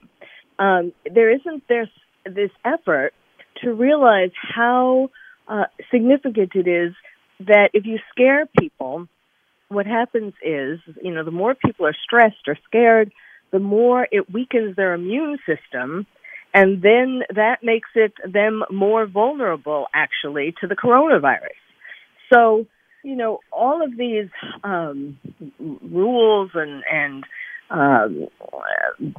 um there isn't this this effort to realize how uh, significant it is that if you scare people what happens is, you know, the more people are stressed or scared, the more it weakens their immune system. And then that makes it them more vulnerable actually to the coronavirus. So, you know, all of these um, rules and, and um,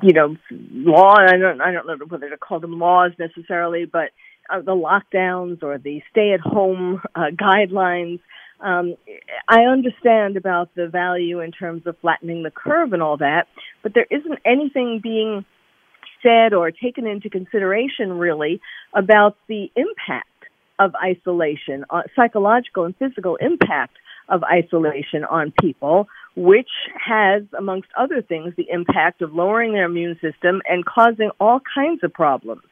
you know, law. I don't, I don't know whether to call them laws necessarily, but uh, the lockdowns or the stay-at-home uh, guidelines um, I understand about the value in terms of flattening the curve and all that, but there isn't anything being said or taken into consideration really about the impact of isolation, uh, psychological and physical impact of isolation on people, which has, amongst other things, the impact of lowering their immune system and causing all kinds of problems.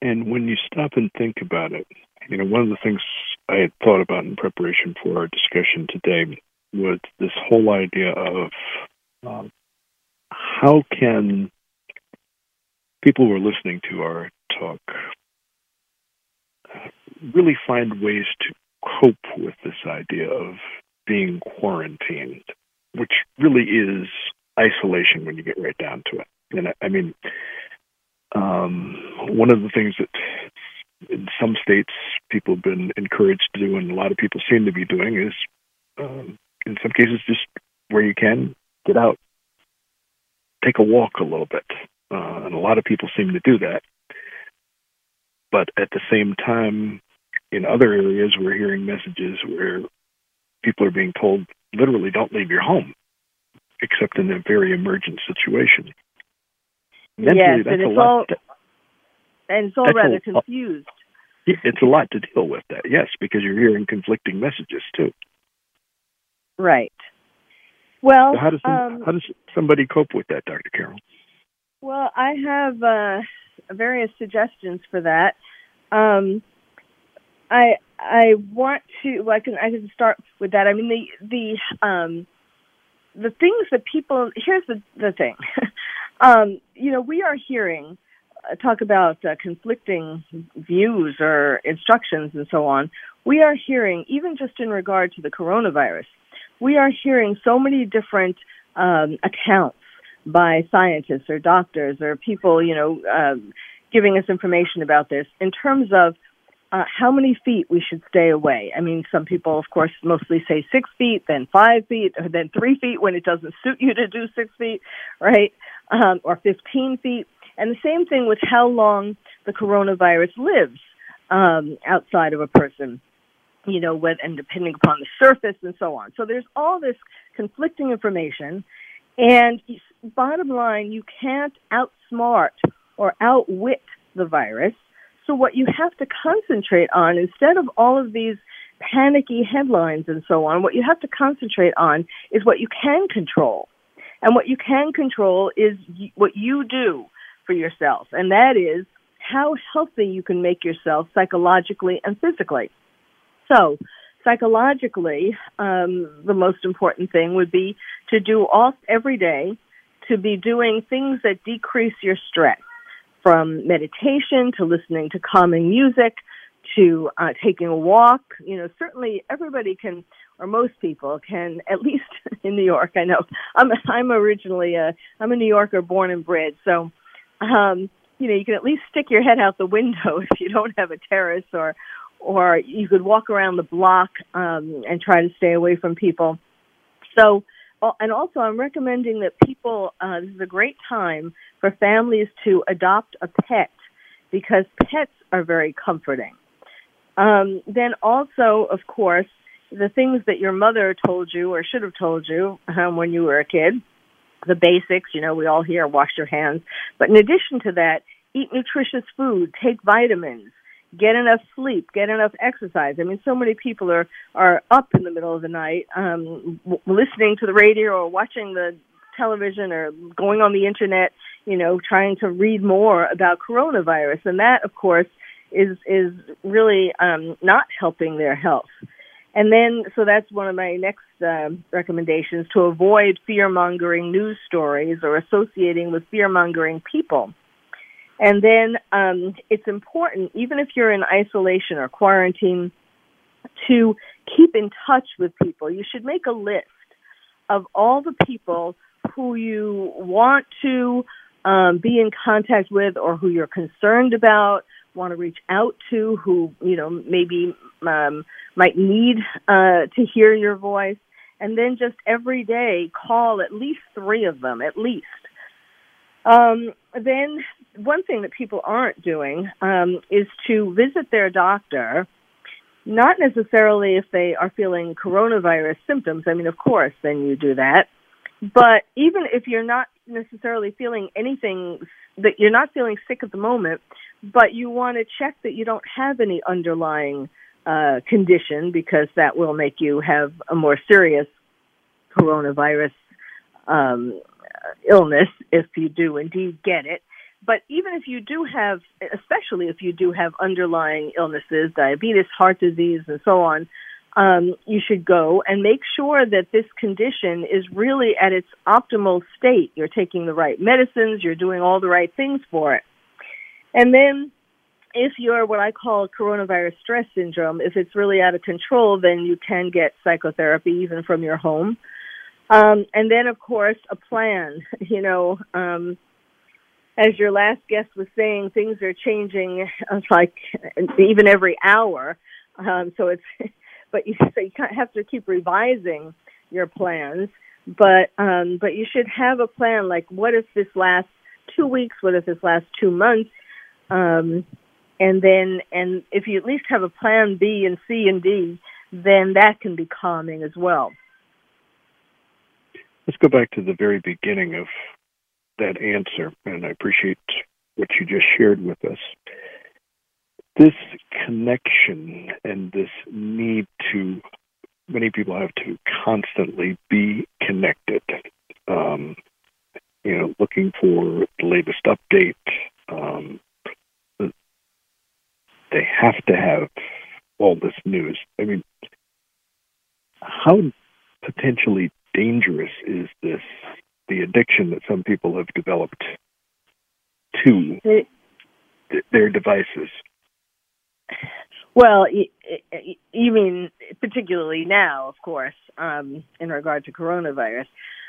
And when you stop and think about it, you know, one of the things I had thought about in preparation for our discussion today was this whole idea of um, how can people who are listening to our talk really find ways to cope with this idea of being quarantined, which really is isolation when you get right down to it. And I, I mean, um, one of the things that in some states people have been encouraged to do, and a lot of people seem to be doing, is um, in some cases just where you can get out, take a walk a little bit, uh, and a lot of people seem to do that. But at the same time, in other areas, we're hearing messages where people are being told literally don't leave your home except in a very emergent situation. Mentally, yes, that's and a it's lot. all and it's all rather a- confused. it's a lot to deal with that, yes, because you're hearing conflicting messages too. Right. Well, So how does some, um, how does somebody cope with that, Dr. Carole? Well, I have uh, various suggestions for that. Um, I I want to. Well, I can I can start with that. I mean the the um, the things that people. Here's the the thing. Um, you know, we are hearing uh, talk about uh, conflicting views or instructions and so on. We are hearing, even just in regard to the coronavirus, we are hearing so many different um, accounts by scientists or doctors or people, you know, uh, giving us information about this in terms of uh, how many feet we should stay away. I mean, some people, of course, mostly say six feet, then five feet, or then three feet when it doesn't suit you to do six feet, right? Um, or 15 feet. And the same thing with how long the coronavirus lives um, outside of a person, you know, with, and depending upon the surface and so on. So there's all this conflicting information. And bottom line, you can't outsmart or outwit the virus so what you have to concentrate on, instead of all of these panicky headlines and so on, what you have to concentrate on is what you can control. And what you can control is what you do for yourself. And that is how healthy you can make yourself psychologically and physically. So, psychologically, um, the most important thing would be to do all every day to be doing things that decrease your stress from meditation to listening to calming music to uh, taking a walk. You know, certainly everybody can, or most people can, at least in New York. I know I'm I'm originally a I'm a New Yorker, born and bred. So, um, you know, you can at least stick your head out the window if you don't have a terrace, or or you could walk around the block um, and try to stay away from people. So Oh, and also, I'm recommending that people, uh, this is a great time for families to adopt a pet because pets are very comforting. Um, then also, of course, the things that your mother told you or should have told you um, when you were a kid, the basics, you know, we all hear wash your hands. But in addition to that, eat nutritious food, take vitamins, get enough sleep, get enough exercise. I mean, so many people are are up in the middle of the night, um, w- listening to the radio or watching the television or going on the internet, you know, trying to read more about coronavirus, and that, of course, is is really um, not helping their health. And then, so that's one of my next uh, recommendations to avoid fear mongering news stories or associating with fear mongering people. And then um, it's important, even if you're in isolation or quarantine, to keep in touch with people. You should make a list of all the people who you want to um, be in contact with or who you're concerned about, want to reach out to, who you know maybe um, might need uh, to hear your voice, and then just every day call at least three of them, at least. Um, then one thing that people aren't doing um, is to visit their doctor, not necessarily if they are feeling coronavirus symptoms. I mean, of course, then you do that. But even if you're not necessarily feeling anything, that you're not feeling sick at the moment, but you want to check that you don't have any underlying uh, condition because that will make you have a more serious coronavirus um, illness if you do indeed get it. But even if you do have, especially if you do have underlying illnesses, diabetes, heart disease, and so on, um, you should go and make sure that this condition is really at its optimal state. You're taking the right medicines, you're doing all the right things for it. And then if you're what I call coronavirus stress syndrome, if it's really out of control, then you can get psychotherapy even from your home. Um, and then, of course, a plan. You know, um, as your last guest was saying, things are changing uh, like even every hour. Um, so it's, but you so you have to keep revising your plans. But um, but you should have a plan. Like, what if this lasts two weeks? What if this lasts two months? Um, and then, and if you at least have a plan B and C and D, then that can be calming as well. Let's go back to the very beginning of that answer, and I appreciate what you just shared with us. This connection and this need to, many people have to constantly be connected. Um, you know, looking for the latest update. Um, they have to have all this news. I mean, how potentially dangerous is this the addiction that some people have developed to It- their devices. Well, you mean particularly now, of course, um, in regard to coronavirus.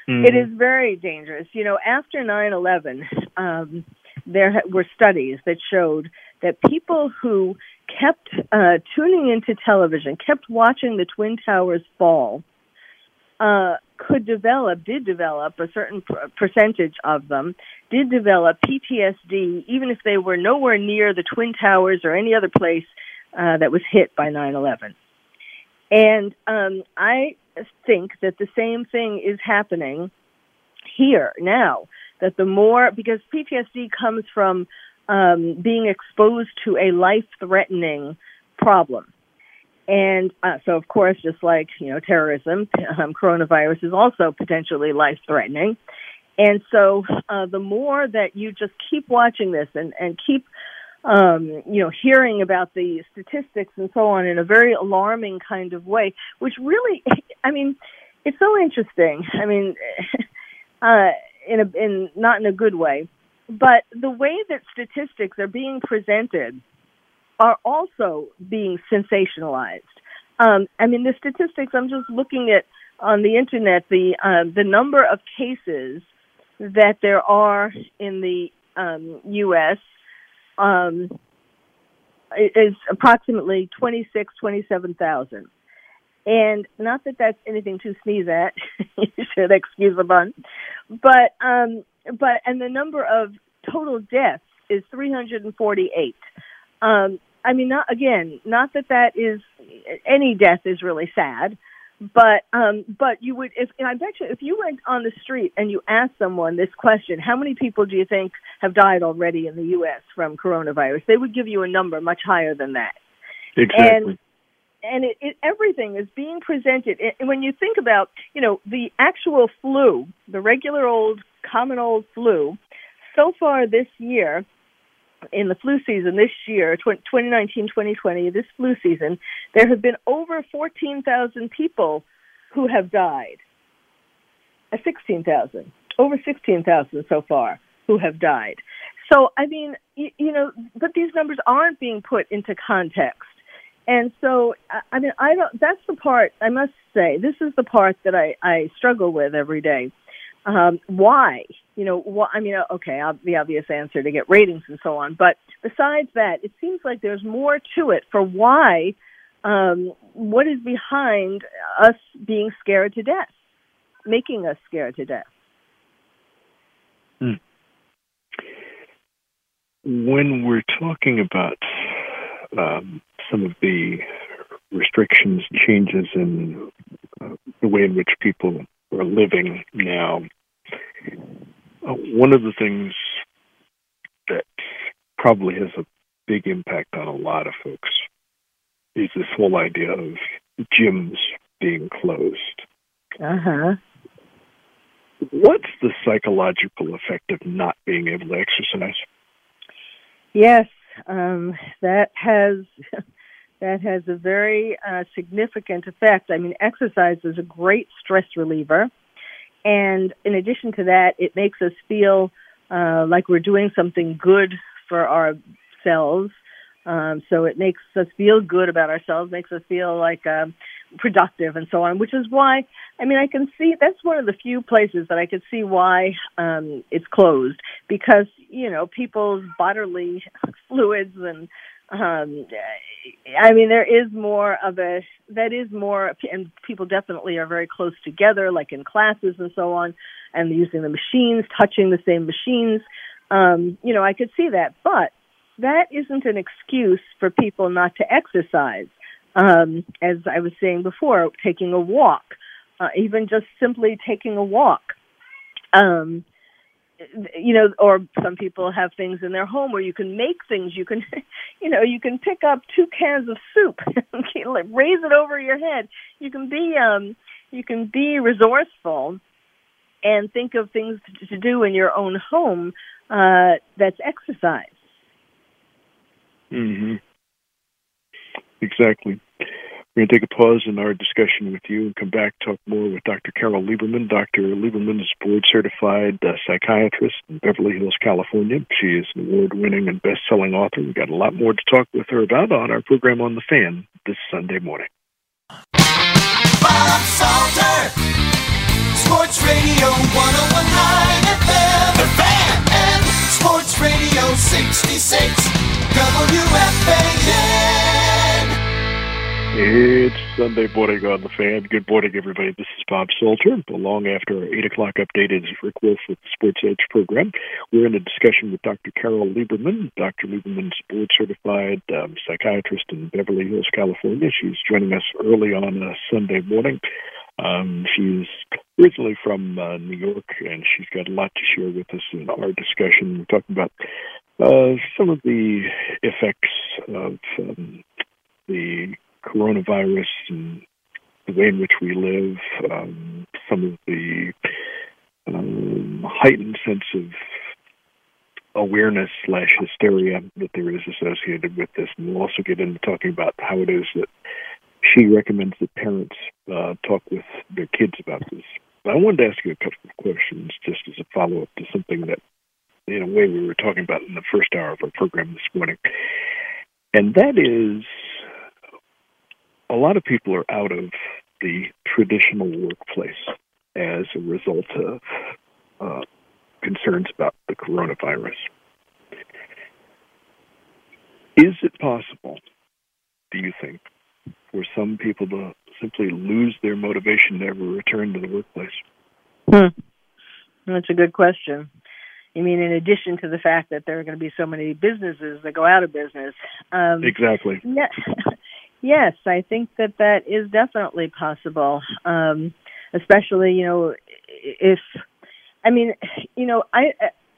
It is very dangerous. You know, after 9 11, um, there were studies that showed that people who kept uh, tuning into television, kept watching the Twin Towers fall, uh, could develop, did develop, a certain per- percentage of them did develop PTSD, even if they were nowhere near the Twin Towers or any other place uh, that was hit by 9 11. And um, I think that the same thing is happening here now. That the more, because PTSD comes from um, being exposed to a life threatening problem. And uh, so, of course, just like, you know, terrorism, um, coronavirus is also potentially life threatening. And so, uh, the more that you just keep watching this and, and keep um, you know, hearing about the statistics and so on in a very alarming kind of way, which really, I mean, it's so interesting. I mean, uh, in a, in not in a good way, but the way that statistics are being presented are also being sensationalized. Um, I mean, the statistics. I'm just looking at on the internet the um, the number of cases that there are in the um, U.S um, is approximately 26, 27,000. And not that that's anything to sneeze at, you should excuse the pun, but um, but and the number of total deaths is 348. Um, I mean, not again, not that that is any death is really sad, but um, but you would if and I bet you if you went on the street and you asked someone this question, how many people do you think have died already in the U.S. from coronavirus? They would give you a number much higher than that. Exactly. And and it, it everything is being presented. And when you think about you know the actual flu, the regular old common old flu, so far this year in the flu season this year, 2019 2020, this flu season, there have been over 14,000 people who have died. Uh, 16,000. Over 16,000 so far who have died. So, I mean, you, you know, but these numbers aren't being put into context. And so, I- I mean, I don't, that's the part, I must say, this is the part that I, I struggle with every day. Um, why? You know, wh- I mean, uh, okay, the obvious answer to get ratings and so on. But besides that, it seems like there's more to it for why, um, what is behind us being scared to death, making us scared to death. when we're talking about um, some of the restrictions, changes in uh, the way in which people are living now, uh, one of the things that probably has a big impact on a lot of folks is this whole idea of gyms being closed. Uh huh. What's the psychological effect of not being able to exercise? Yes, um, that has that has a very uh, significant effect. I mean, exercise is a great stress reliever, and in addition to that, it makes us feel uh, like we're doing something good for ourselves. Um, so it makes us feel good about ourselves, makes us feel like um, productive and so on. Which is why, I mean, I can see that's one of the few places that I could see why um, it's closed because you know people's bodily fluids and um i mean there is more of a that is more and people definitely are very close together like in classes and so on and using the machines touching the same machines. Um you know i could see that but that isn't an excuse for people not to exercise. Um as i was saying before taking a walk uh, even just simply taking a walk. Um you know, or some people have things in their home where you can make things. You can, you know, you can pick up two cans of soup, raise it over your head. You can be, um, you can be resourceful and think of things to, do in your own home. Uh, that's exercise. hmm Exactly. We're going to take a pause in our discussion with you and come back talk more with Dr. Carole Lieberman. Dr. Lieberman is board certified uh, psychiatrist in Beverly Hills, California. She is an award winning and best selling author. We've got a lot more to talk with her about on our program on the fan this Sunday morning. Bob Salter, Sports Radio 1019 FM, The Fan, and Sports Radio 66, WFAN. It's Sunday morning on the fan. Good morning, everybody. This is Bob Salter. Long after our 8 o'clock update is Rick Wolff with the Sports Edge program. We're in a discussion with Dr. Carole Lieberman. Dr. Lieberman's board certified um, psychiatrist in Beverly Hills, California. She's joining us early on a Sunday morning. Um, she's originally from uh, New York, and she's got a lot to share with us in our discussion. We're talking about uh, some of the effects of um, the coronavirus and the way in which we live, um, some of the um, heightened sense of awareness slash hysteria that there is associated with this. And we'll also get into talking about how it is that she recommends that parents uh, talk with their kids about this. But I wanted to ask you a couple of questions just as a follow up to something that, in a way, we were talking about in the first hour of our program this morning. And that is a lot of people are out of the traditional workplace as a result of uh, concerns about the coronavirus. Is it possible, do you think, for some people to simply lose their motivation to ever return to the workplace? Hmm. That's a good question. You mean in addition to the fact that there are going to be so many businesses that go out of business? Um, exactly. Yeah. Yes, I think that that is definitely possible. Um, especially, you know, if I mean, you know, I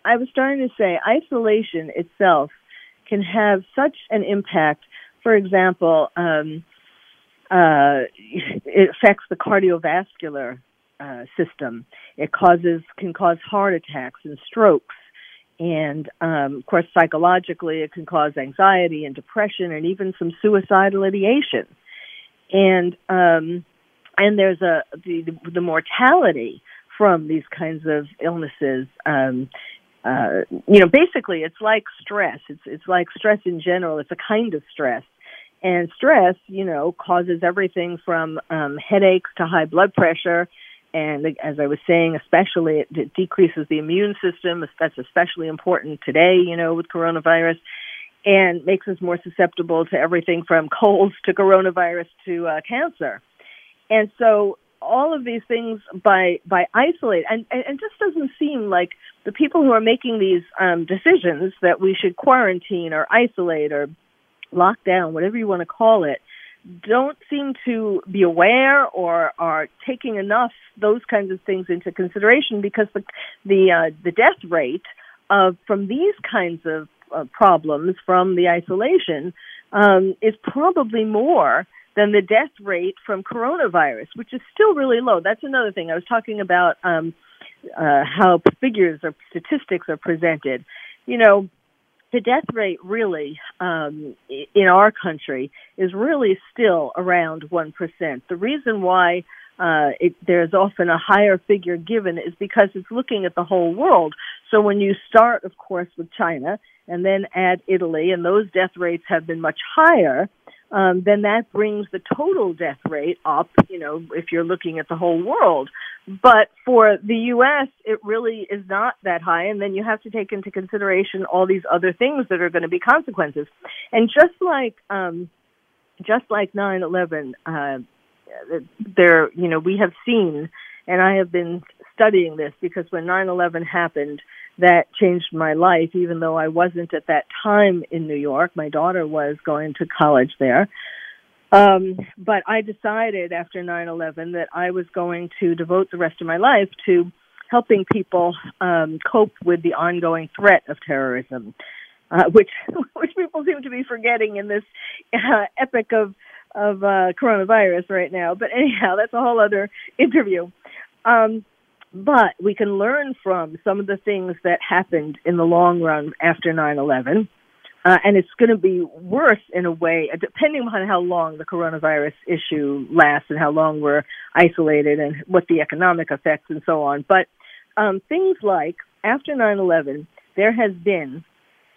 I was starting to say isolation itself can have such an impact. For example, um, uh, it affects the cardiovascular uh, system. It causes can cause heart attacks and strokes and um, of course psychologically it can cause anxiety and depression and even some suicidal ideation. And um, and there's a the, the mortality from these kinds of illnesses um, uh, you know basically it's like stress. It's it's like stress in general. It's a kind of stress. And stress you know causes everything from um, headaches to high blood pressure and as I was saying, especially it, it decreases the immune system. That's especially important today, you know, with coronavirus, and makes us more susceptible to everything from colds to coronavirus to uh, cancer. And so all of these things by by isolate and and just doesn't seem like the people who are making these um, decisions that we should quarantine or isolate or lock down, whatever you want to call it, don't seem to be aware or are taking enough those kinds of things into consideration because the the uh, the death rate of from these kinds of uh, problems from the isolation um, is probably more than the death rate from coronavirus, which is still really low. That's another thing I was talking about um, uh, how figures or statistics are presented. You know, the death rate really um, in our country is really still around 1%. The reason why uh, it, there's often a higher figure given is because it's looking at the whole world. So when you start, of course, with China and then add Italy, and those death rates have been much higher, um, then that brings the total death rate up, you know, if you're looking at the whole world. But for the U.S., it really is not that high, and then you have to take into consideration all these other things that are going to be consequences. And just like, um, just like 9/11, uh, there, you know, we have seen, and I have been studying this because when 9/11 happened, that changed my life, even though I wasn't at that time in New York. My daughter was going to college there. Um, but I decided after 9-11 that I was going to devote the rest of my life to helping people um, cope with the ongoing threat of terrorism, uh, which which people seem to be forgetting in this uh, epic of of uh, coronavirus right now. But anyhow, that's a whole other interview. Um, but we can learn from some of the things that happened in the long run after 9 11. Uh, and it's going to be worse in a way, uh, depending on how long the coronavirus issue lasts and how long we're isolated and what the economic effects and so on. But um, things like after 9/11, there has been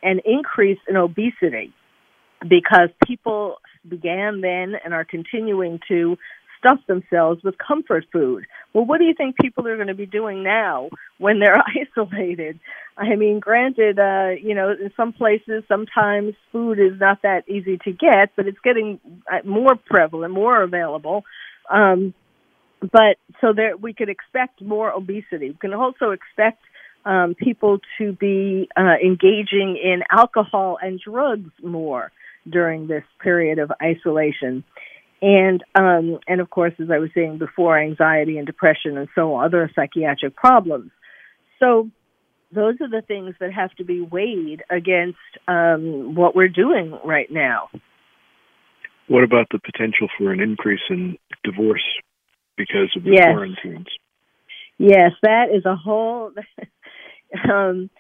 an increase in obesity because people began then and are continuing to stuff themselves with comfort food. Well, what do you think people are going to be doing now when they're isolated? I mean, granted, uh, you know, in some places, sometimes food is not that easy to get, but it's getting uh, more prevalent, more available. Um, but so there, we could expect more obesity. We can also expect um, people to be uh, engaging in alcohol and drugs more during this period of isolation. And um, and of course, as I was saying before, anxiety and depression and so on, other psychiatric problems. So those are the things that have to be weighed against um, what we're doing right now. What about the potential for an increase in divorce because of the yes. quarantines? Yes, that is a whole. um,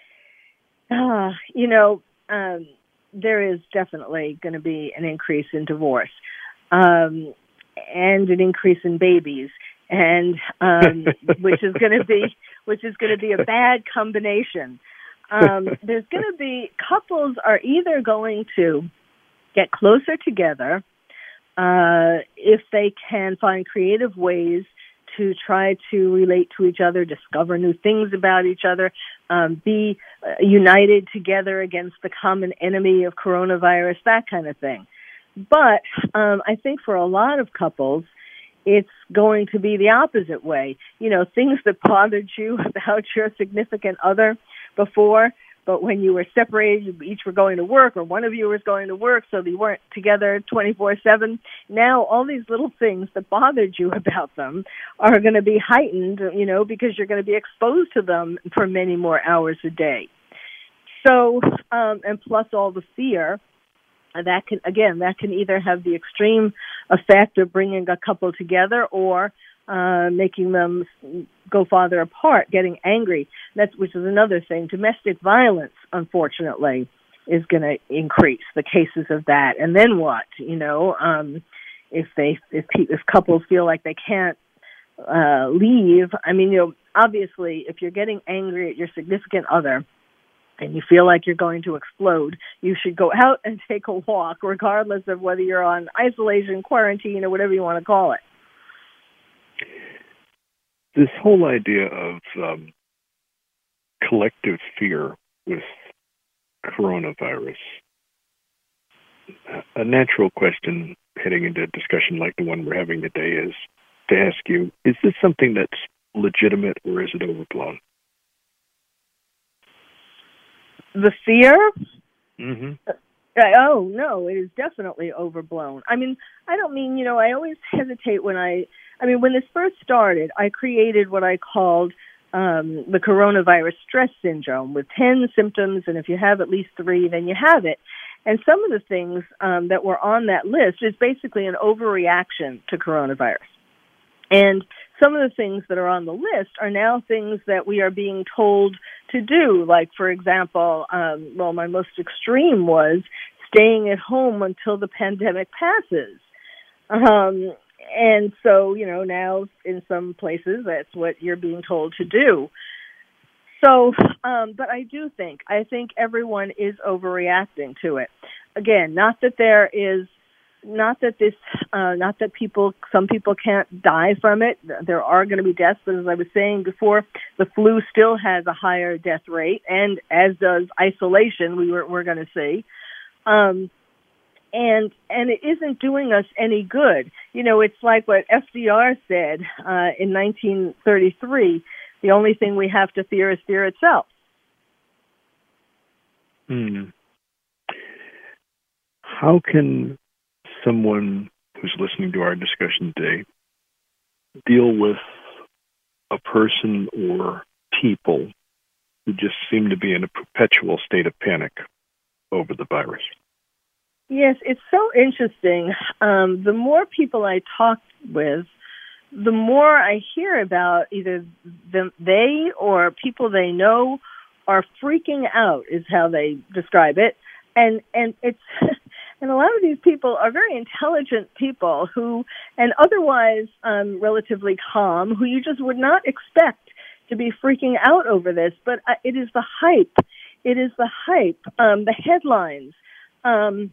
uh, you know, um, there is definitely going to be an increase in divorce um, and an increase in babies, and um, which is going to be which is going to be a bad combination. Um, there's going to be couples are either going to get closer together uh, if they can find creative ways to try to relate to each other, discover new things about each other, um, be uh, united together against the common enemy of coronavirus, that kind of thing. But um, I think for a lot of couples, it's going to be the opposite way. You know, things that bothered you about your significant other before, but when you were separated, you each were going to work, or one of you was going to work, so they weren't together 24 7. Now, all these little things that bothered you about them are going to be heightened, you know, because you're going to be exposed to them for many more hours a day. So, um, and plus all the fear that can again that can either have the extreme effect of bringing a couple together or uh, making them go farther apart, getting angry. That's which is another thing. Domestic violence, unfortunately, is going to increase the cases of that. And then what? You know, um, if they if pe- if couples feel like they can't uh, leave, I mean, you know, obviously, if you're getting angry at your significant other and you feel like you're going to explode, you should go out and take a walk, regardless of whether you're on isolation, quarantine, or whatever you want to call it. This whole idea of um, collective fear with coronavirus, a natural question heading into a discussion like the one we're having today is to ask you is this something that's legitimate or is it overblown? The fear? Mm-hmm. Oh no, it is definitely overblown. I mean, I don't mean you know. I always hesitate when I. I mean, when this first started, I created what I called um, the coronavirus stress syndrome with ten symptoms, and if you have at least three, then you have it. And some of the things um, that were on that list is basically an overreaction to coronavirus. And some of the things that are on the list are now things that we are being told to do. Like, for example, um, well, my most extreme was staying at home until the pandemic passes. Um, and so, you know, now in some places that's what you're being told to do. So, um, but I do think, I think everyone is overreacting to it. Again, not that there is not that this, uh, not that people, some people can't die from it. There are going to be deaths, but as I was saying before, the flu still has a higher death rate, and as does isolation. We were, we're going to see, um, and and it isn't doing us any good. You know, it's like what FDR said uh, in 1933. The only thing we have to fear is fear itself. Hmm. How can someone who's listening to our discussion today deal with a person or people who just seem to be in a perpetual state of panic over the virus? Yes, it's so interesting. Um, the more people I talk with, the more I hear about either them, they or people they know are freaking out, is how they describe it, and and it's and a lot of these people are very intelligent people who and otherwise um relatively calm who you just would not expect to be freaking out over this. But uh, it is the hype. It is the hype. Um the headlines. Um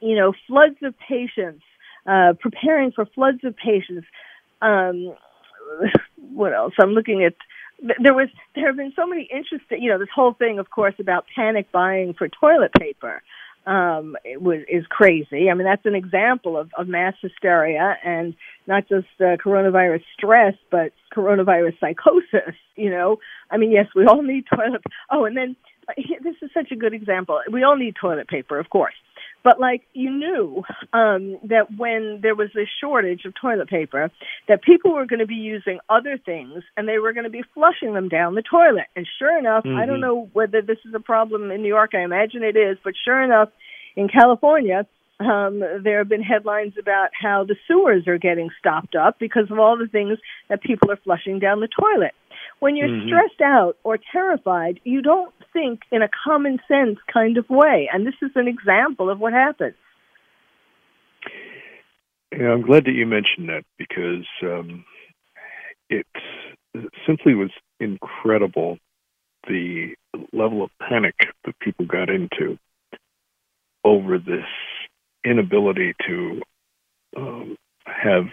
you know floods of patients uh preparing for floods of patients um what else? I'm looking at there was there have been so many interesting you know this whole thing of course about panic buying for toilet paper um it was is crazy. I mean that's an example of, of mass hysteria and not just uh, coronavirus stress but coronavirus psychosis you know? I mean yes we all need toilet oh and then this is such a good example. We all need toilet paper of course but like you knew um that when there was this shortage of toilet paper that people were going to be using other things and they were going to be flushing them down the toilet and sure enough mm-hmm. i don't know whether this is a problem in new york i imagine it is but sure enough in california um there have been headlines about how the sewers are getting stopped up because of all the things that people are flushing down the toilet when you're mm-hmm. stressed out or terrified, you don't think in a common sense kind of way. And this is an example of what happens. Yeah, I'm glad that you mentioned that because um, it simply was incredible the level of panic that people got into over this inability to um, have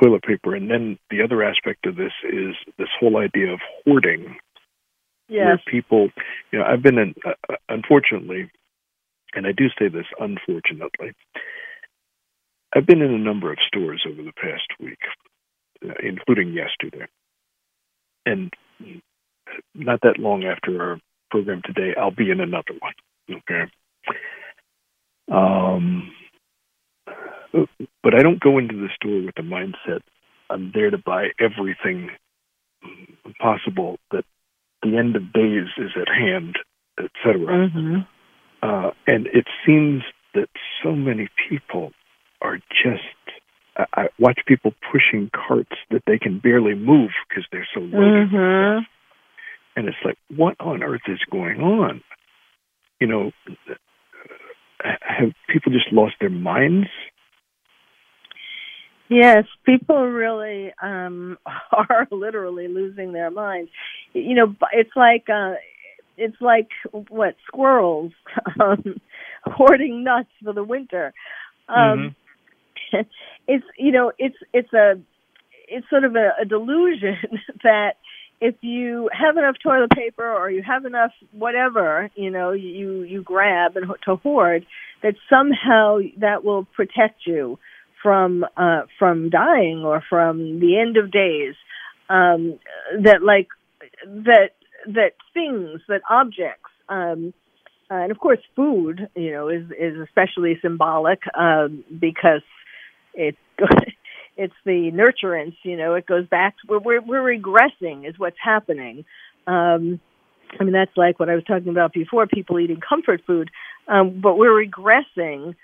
toilet paper. And then the other aspect of this is this whole idea of hoarding. Yes. Where people, you know, I've been in, uh, unfortunately, and I do say this unfortunately, I've been in a number of stores over the past week, uh, including yesterday. And not that long after our program today, I'll be in another one. Okay. Um, but I don't go into the store with the mindset I'm there to buy everything possible that the end of days is at hand, etc. Mm-hmm. Uh, and it seems that so many people are just. I, I watch people pushing carts that they can barely move because they're so loaded. Mm-hmm. And it's like, what on earth is going on? You know, have people just lost their minds? Yes, people really um are literally losing their minds. You know, it's like uh it's like what squirrels um hoarding nuts for the winter. Um mm-hmm. it's you know, it's it's a it's sort of a, a delusion that if you have enough toilet paper or you have enough whatever you know you you grab and to hoard that somehow that will protect you from uh, from dying or from the end of days. Um, that like that that things that objects um, uh, and of course food you know is is especially symbolic um, because it it's the nurturance you know it goes back we're we're, we're regressing is what's happening um, I mean that's like what I was talking about before people eating comfort food um, but we're regressing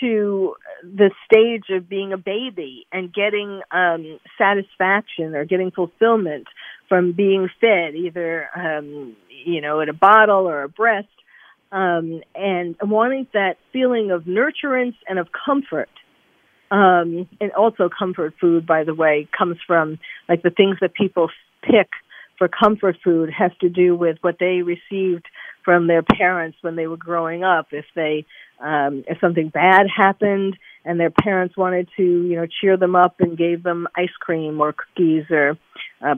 to the stage of being a baby and getting um, satisfaction or getting fulfillment from being fed, either um, you know at a bottle or a breast, um, and wanting that feeling of nurturance and of comfort. Um, and also, comfort food, by the way, comes from like the things that people pick for comfort food has to do with what they received from their parents when they were growing up. If they um, if something bad happened and their parents wanted to, you know, cheer them up and gave them ice cream or cookies or uh,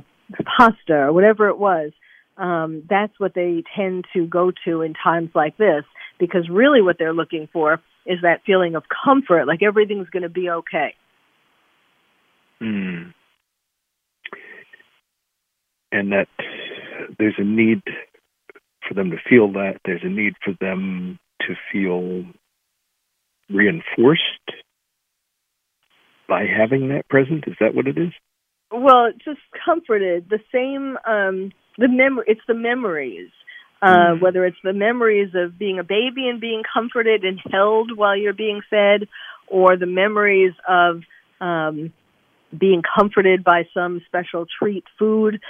pasta or whatever it was, um, that's what they tend to go to in times like this because really what they're looking for is that feeling of comfort, like everything's going to be okay. Mm. And that there's a need for them to feel that. There's a need for them to feel reinforced by having that present? Is that what it is? Well, it's just comforted. The same, um, the mem- It's the memories. Uh, mm. Whether it's the memories of being a baby and being comforted and held while you're being fed, or the memories of um, being comforted by some special treat food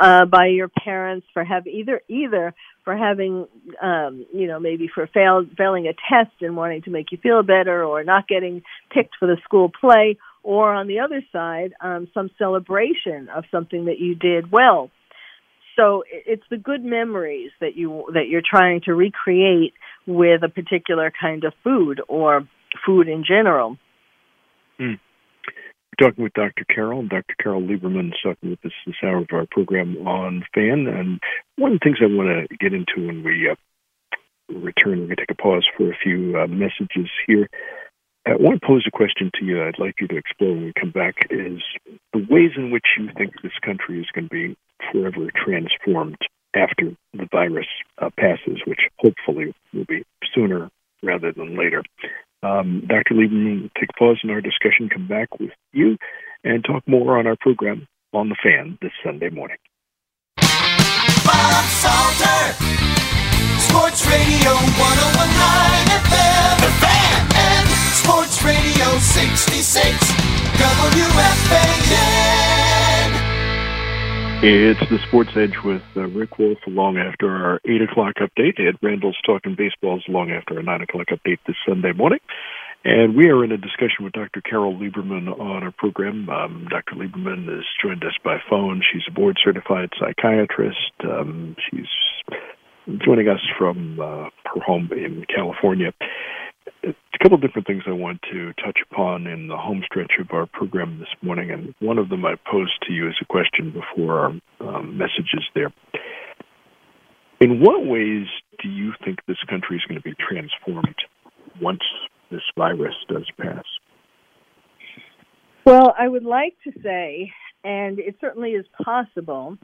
uh, by your parents for have either either for having um, you know maybe for fail, failing a test and wanting to make you feel better or not getting picked for the school play or on the other side um, some celebration of something that you did well. So it's the good memories that you that you're trying to recreate with a particular kind of food or food in general. Mm talking with Dr. Carole. Dr. Carole Lieberman is talking with us this hour of our program on FAN. And one of the things I want to get into when we uh, return, we're going to take a pause for a few uh, messages here. I want to pose a question to you I'd like you to explore when we come back is the ways in which you think this country is going to be forever transformed after the virus uh, passes, which hopefully will be sooner rather than later. Um, Dr. Lieberman, take a pause in our discussion, come back with you, and talk more on our program on the fan this Sunday morning. Bob Salter, Sports Radio 1019 FM, the fan, and Sports Radio 66, WFAN. It's the Sports Edge with uh, Rick Wolff long after our 8 o'clock update. Ed Randall's talking baseballs long after our 9 o'clock update this Sunday morning. And we are in a discussion with Dr. Carole Lieberman on our program. Um, Dr. Lieberman has joined us by phone. She's a board certified psychiatrist. Um, she's joining us from uh, her home in California a couple of different things I want to touch upon in the home stretch of our program this morning, and one of them I posed to you as a question before our um, messages there. In what ways do you think this country is going to be transformed once this virus does pass? Well, I would like to say, and it certainly is possible,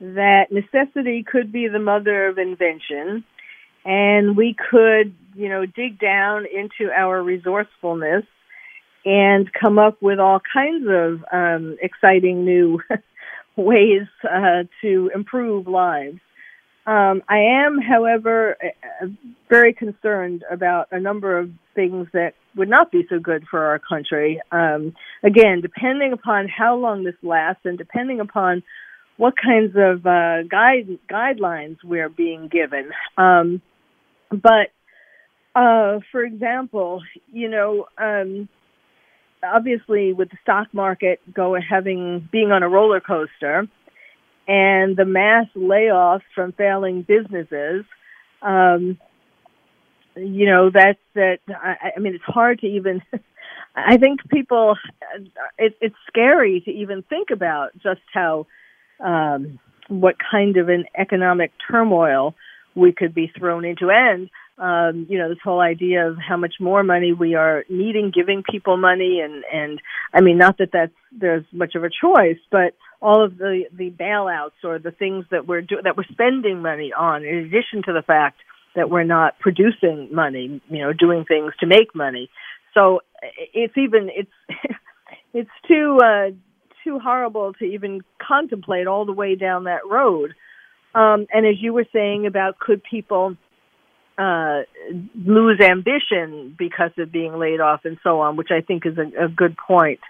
that necessity could be the mother of invention and we could, you know, dig down into our resourcefulness and come up with all kinds of um, exciting new ways uh, to improve lives. Um, I am, however, very concerned about a number of things that would not be so good for our country. Um, again, depending upon how long this lasts and depending upon what kinds of uh, guide guidelines we're being given. Um, but uh, for example, you know, um, obviously with the stock market going having being on a roller coaster, and the mass layoffs from failing businesses, um, you know, that's that. I, I mean, it's hard to even. I think people, it, it's scary to even think about just how, um, what kind of an economic turmoil we could be thrown into. And, um, you know, this whole idea of how much more money we are needing, giving people money, and and I mean, not that that's there's much of a choice, but all of the the bailouts or the things that we're do- that we're spending money on, in addition to the fact that we're not producing money, you know, doing things to make money. So it's even it's it's too uh, too horrible to even contemplate all the way down that road. Um, and as you were saying about could people uh, lose ambition because of being laid off and so on, which I think is a, a good point.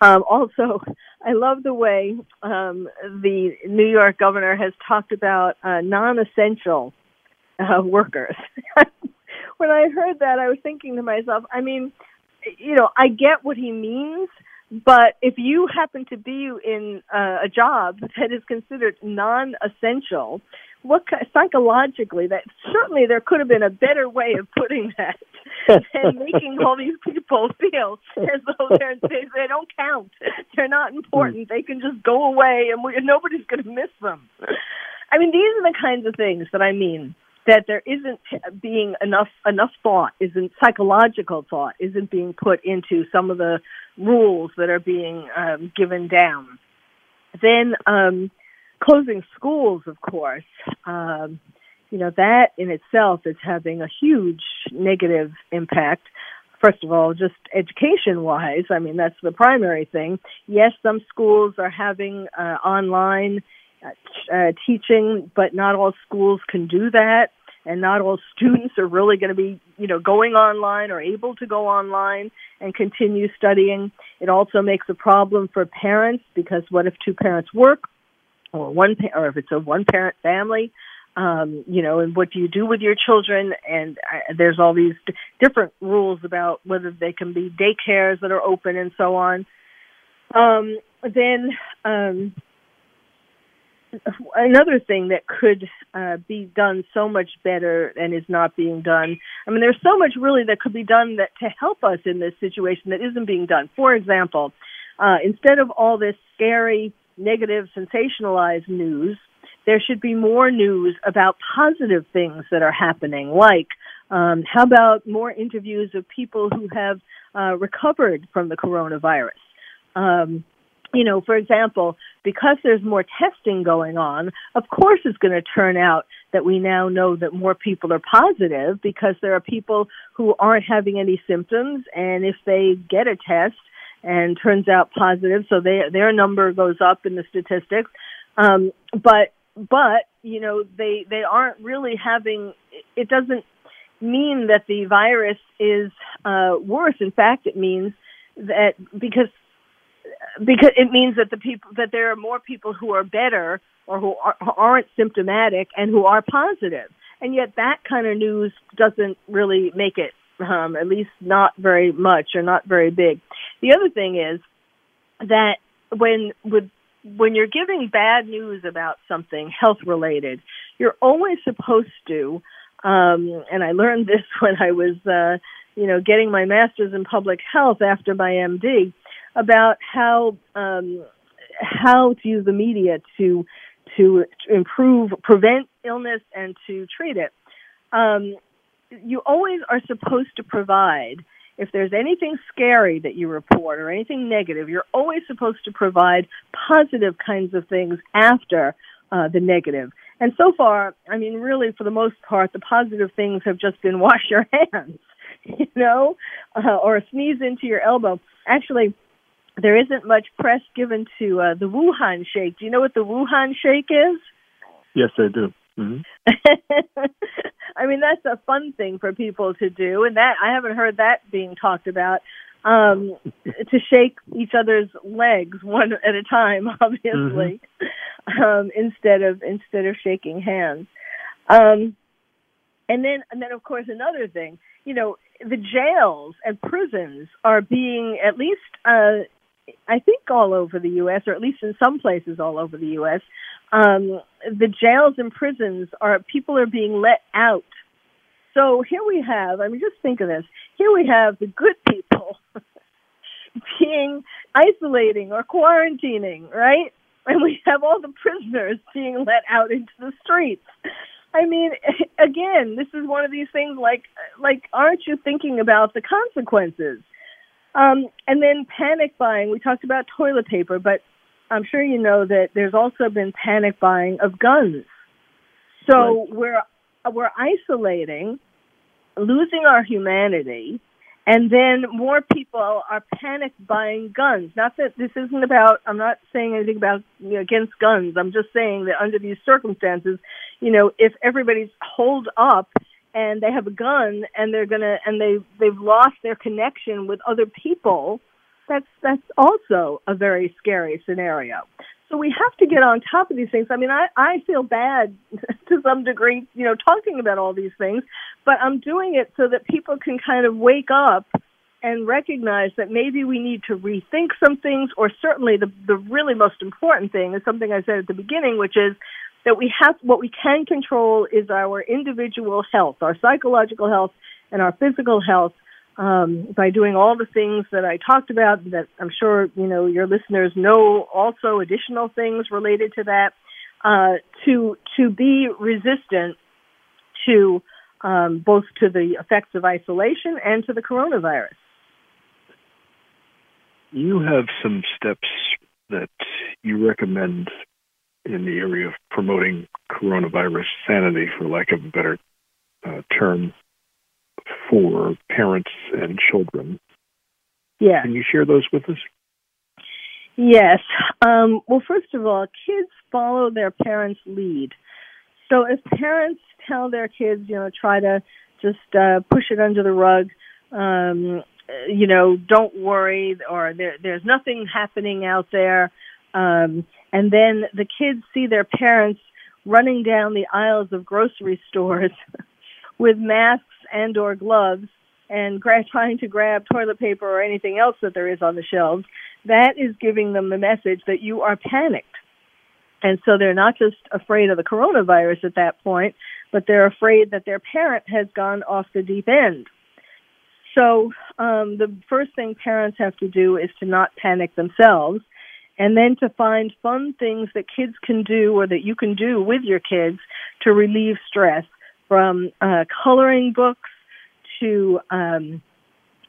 Um, also, I love the way um, the New York governor has talked about uh, non-essential uh, workers. when I heard that, I was thinking to myself, I mean, you know, I get what he means, but if you happen to be in uh, a job that is considered non-essential, what psychologically that certainly there could have been a better way of putting that and making all these people feel as though they're they, they don't count, they're not important, they can just go away and we, nobody's going to miss them. I mean, these are the kinds of things that I mean that there isn't being enough enough thought isn't psychological thought isn't being put into some of the rules that are being um, given down. Then um, closing schools of course um, you know that in itself is having a huge negative impact. First of all just education wise i mean that's the primary thing. Yes some schools are having uh, online uh, teaching, but not all schools can do that, and not all students are really going to be, you know, going online or able to go online and continue studying. It also makes a problem for parents because what if two parents work, or one, pa- or if it's a one-parent family? Um, you know, and what do you do with your children? And uh, there's all these d- different rules about whether they can be daycares that are open and so on. Um, then um, another thing that could uh, be done so much better and is not being done. I mean, there's so much really that could be done that to help us in this situation that isn't being done. For example, uh, instead of all this scary, negative, sensationalized news, there should be more news about positive things that are happening, like um, how about more interviews of people who have uh, recovered from the coronavirus? Um, you know, for example, because there's more testing going on, of course it's going to turn out that we now know that more people are positive because there are people who aren't having any symptoms and if they get a test and turns out positive, so they, their number goes up in the statistics. Um, but, but, you know, they, they aren't really having, it doesn't mean that the virus is, uh, worse. In fact, it means that because because it means that the people that there are more people who are better or who are, aren't symptomatic and who are positive. And yet that kind of news doesn't really make it um, at least not very much or not very big. The other thing is that when with when you're giving bad news about something health related you're always supposed to um, and i learned this when i was uh, you know getting my master's in public health after my md about how um, how to use the media to to improve, prevent illness, and to treat it. Um, you always are supposed to provide. If there's anything scary that you report or anything negative, you're always supposed to provide positive kinds of things after uh, the negative. And so far, I mean, really, for the most part, the positive things have just been wash your hands, you know, uh, or sneeze into your elbow. Actually, there isn't much press given to uh, the Wuhan shake. Do you know what the Wuhan shake is? Yes, I do. Mm-hmm. I mean, that's a fun thing for people to do, and that I haven't heard that being talked about. Um, to shake each other's legs one at a time, obviously, mm-hmm. um, instead of instead of shaking hands. Um, and then, and then, of course, another thing, you know, the jails and prisons are being at least uh, I think all over the U.S., or at least in some places all over the U.S., um, the jails and prisons are people are being let out. So here we have. I mean, just think of this. Here we have the good people being isolating or quarantining, right? And we have all the prisoners being let out into the streets. I mean, again, this is one of these things like, like, aren't you thinking about the consequences? Um, and then panic buying. We talked about toilet paper, but I'm sure you know that there's also been panic buying of guns. So right. we're we're isolating, losing our humanity, and then more people are panic buying guns. Not that this isn't about. I'm not saying anything about you know, against guns. I'm just saying that under these circumstances, you know, if everybody's holed up and they have a gun and they're gonna and they they've lost their connection with other people that's that's also a very scary scenario. So we have to get on top of these things. I mean i i feel bad to some degree you know talking about all these things but i'm doing it so that people can kind of wake up and recognize that maybe we need to rethink some things or certainly the the really most important thing is something i said at the beginning which is that we have what we can control is our individual health, our psychological health, and our physical health. Um, by doing all the things that I talked about, that I'm sure you know your listeners know, also additional things related to that, uh, to to be resistant to um, both to the effects of isolation and to the coronavirus. You have some steps that you recommend in the area of promoting coronavirus sanity, for lack of a better uh, term, for parents and children. Yeah. Can you share those with us? Yes. Um, well, first of all, kids follow their parents' lead. So if parents tell their kids, you know, try to just uh, push it under the rug, um, you know, don't worry, or there, there's nothing happening out there. Um, and then the kids see their parents running down the aisles of grocery stores with masks and or gloves and gra- trying to grab toilet paper or anything else that there is on the shelves, that is giving them the message that you are panicked. And so they're not just afraid of the coronavirus at that point, but they're afraid that their parent has gone off the deep end. So um, the first thing parents have to do is to not panic themselves, and then to find fun things that kids can do or that you can do with your kids to relieve stress, from uh, coloring books to um,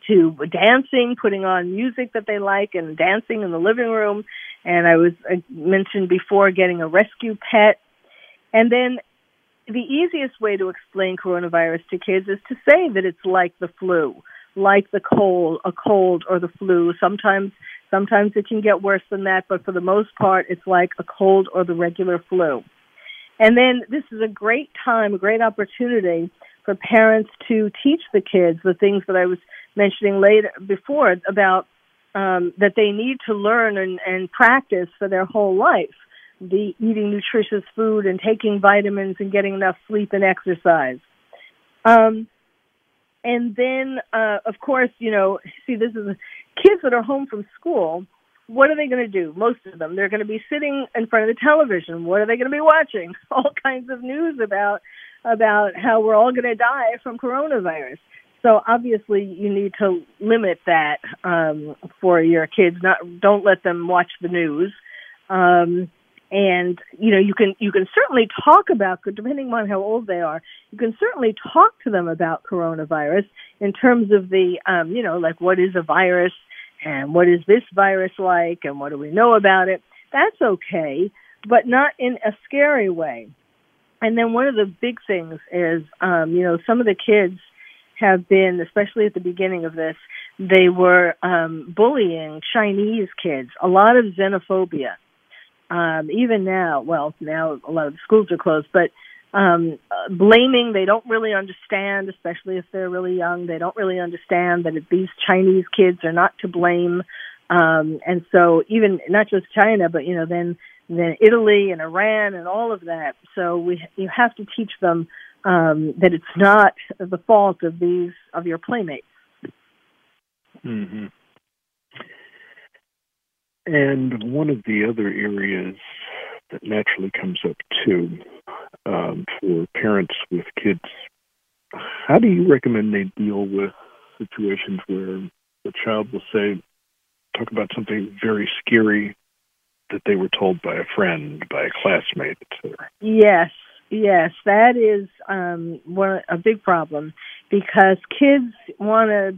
to dancing, putting on music that they like, and dancing in the living room. And I was I mentioned before getting a rescue pet, and then the easiest way to explain coronavirus to kids is to say that it's like the flu, like the cold, a cold or the flu. Sometimes, sometimes it can get worse than that, but for the most part, it's like a cold or the regular flu. And then this is a great time, a great opportunity for parents to teach the kids the things that I was mentioning later before about um, that they need to learn and, and practice for their whole life the eating nutritious food and taking vitamins and getting enough sleep and exercise. Um, and then, uh, of course, you know, see, this is kids that are home from school. What are they going to do? Most of them, they're going to be sitting in front of the television. What are they going to be watching? All kinds of news about about how we're all going to die from coronavirus. So obviously, you need to limit that um, for your kids. Not don't let them watch the news. Um, and you know you can you can certainly talk about depending on how old they are you can certainly talk to them about coronavirus in terms of the um you know like what is a virus and what is this virus like and what do we know about it. That's okay but not in a scary way. And then one of the big things is um you know some of the kids have been especially at the beginning of this they were um bullying chinese kids a lot of xenophobia um, even now, well, now a lot of schools are closed, but um, uh, blaming they don't really understand, especially if they're really young. They don't really understand that these Chinese kids are not to blame, um, and so even not just China, but you know then then Italy and Iran and all of that. So we you have to teach them um, that it's not the fault of these of your playmates. Mm-hmm. And one of the other areas that naturally comes up too um, for parents with kids, how do you recommend they deal with situations where the child will say, talk about something very scary that they were told by a friend, by a classmate. Yes, yes, that is um, one a big problem because kids want to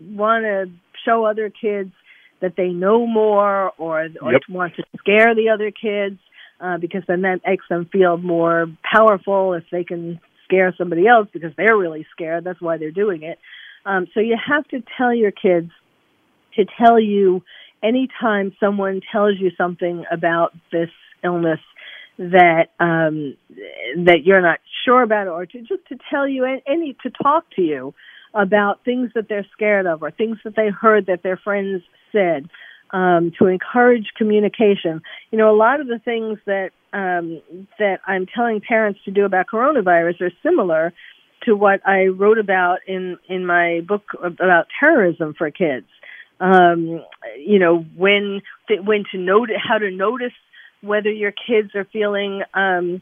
want to show other kids that they know more or, or yep. want to scare the other kids uh, because then that makes them feel more powerful if they can scare somebody else because they're really scared. That's why they're doing it. Um, so you have to tell your kids to tell you anytime someone tells you something about this illness that um that you're not sure about or to just to tell you any to talk to you about things that they're scared of or things that they heard that their friends said um, to encourage communication. You know, a lot of the things that um, that I'm telling parents to do about coronavirus are similar to what I wrote about in in my book about terrorism for kids. Um, you know, when when to note how to notice whether your kids are feeling um,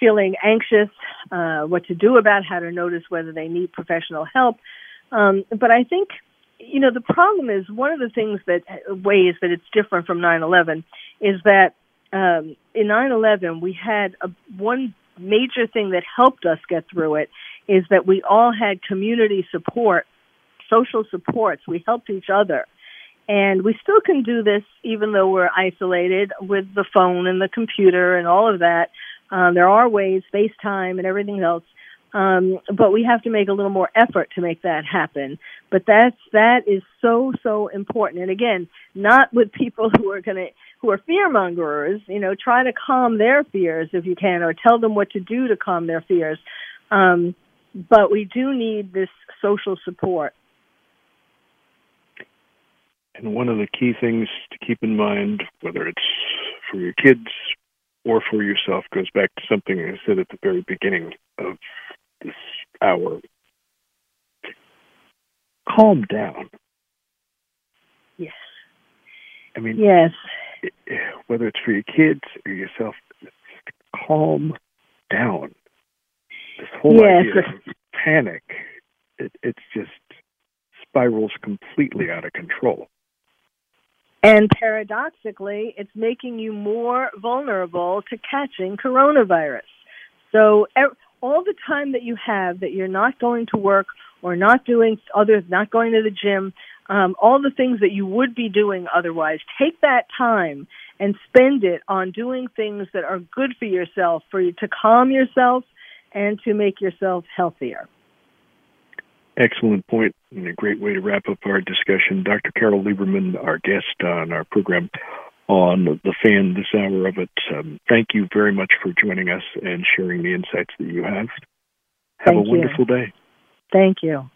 feeling anxious, uh, what to do about how to notice whether they need professional help. Um, but I think you know, the problem is one of the things that ways that it's different from 9/11 is that um, in 9/11 we had a, one major thing that helped us get through it is that we all had community support, social supports. We helped each other. And we still can do this even though we're isolated with the phone and the computer and all of that. Um, there are ways, FaceTime and everything else, um, but we have to make a little more effort to make that happen. But that's that is so so important. And again, not with people who are going to who are fear mongers. You know, try to calm their fears if you can, or tell them what to do to calm their fears. Um, but we do need this social support. And one of the key things to keep in mind, whether it's for your kids or for yourself, goes back to something I said at the very beginning of this hour. Calm down. Yes. I mean, Yes. whether it's for your kids or yourself, calm down. This whole Yes. idea of panic, it, it's just spirals completely out of control. And paradoxically, it's making you more vulnerable to catching coronavirus. So ev- all the time that you have that you're not going to work or not doing other, not going to the gym, um, all the things that you would be doing otherwise, take that time and spend it on doing things that are good for yourself, for you to calm yourself and to make yourself healthier. Excellent point and a great way to wrap up our discussion. Dr. Carole Lieberman, our guest on our program on the fan this hour of it. Um, thank you very much for joining us and sharing the insights that you have. Have Thank a you. wonderful day. Thank you.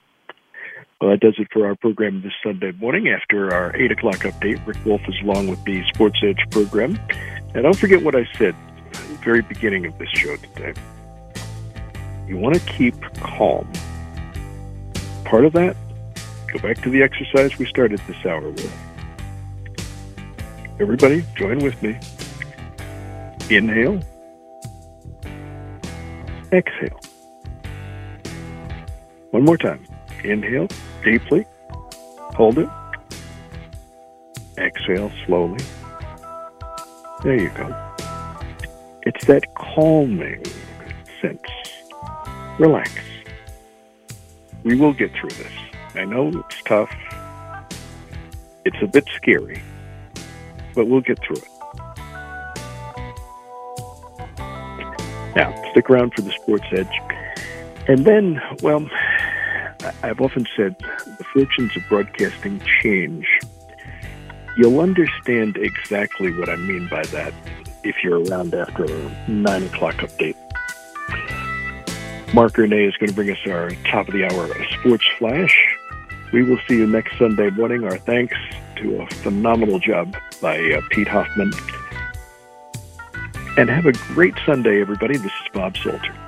Well, that does it for our program this Sunday morning. After our 8 o'clock update, Rick Wolff is along with the Sports Edge program. And don't forget what I said at the very beginning of this show today. You want to keep calm. Part of that, go back to the exercise we started this hour with. Everybody, join with me. Inhale. Exhale. One more time. Inhale deeply. Hold it. Exhale slowly. There you go. It's that calming sense. Relax. We will get through this. I know it's tough. It's a bit scary, but we'll get through it. Now, stick around for the Sports Edge. And then, well, I've often said the fortunes of broadcasting change. You'll understand exactly what I mean by that if you're around after 9 o'clock update. Mark Renee is going to bring us our top of the hour sports flash. We will see you next Sunday morning. Our thanks to a phenomenal job by uh, Pete Hoffman. And have a great Sunday, everybody. This is Bob Salter.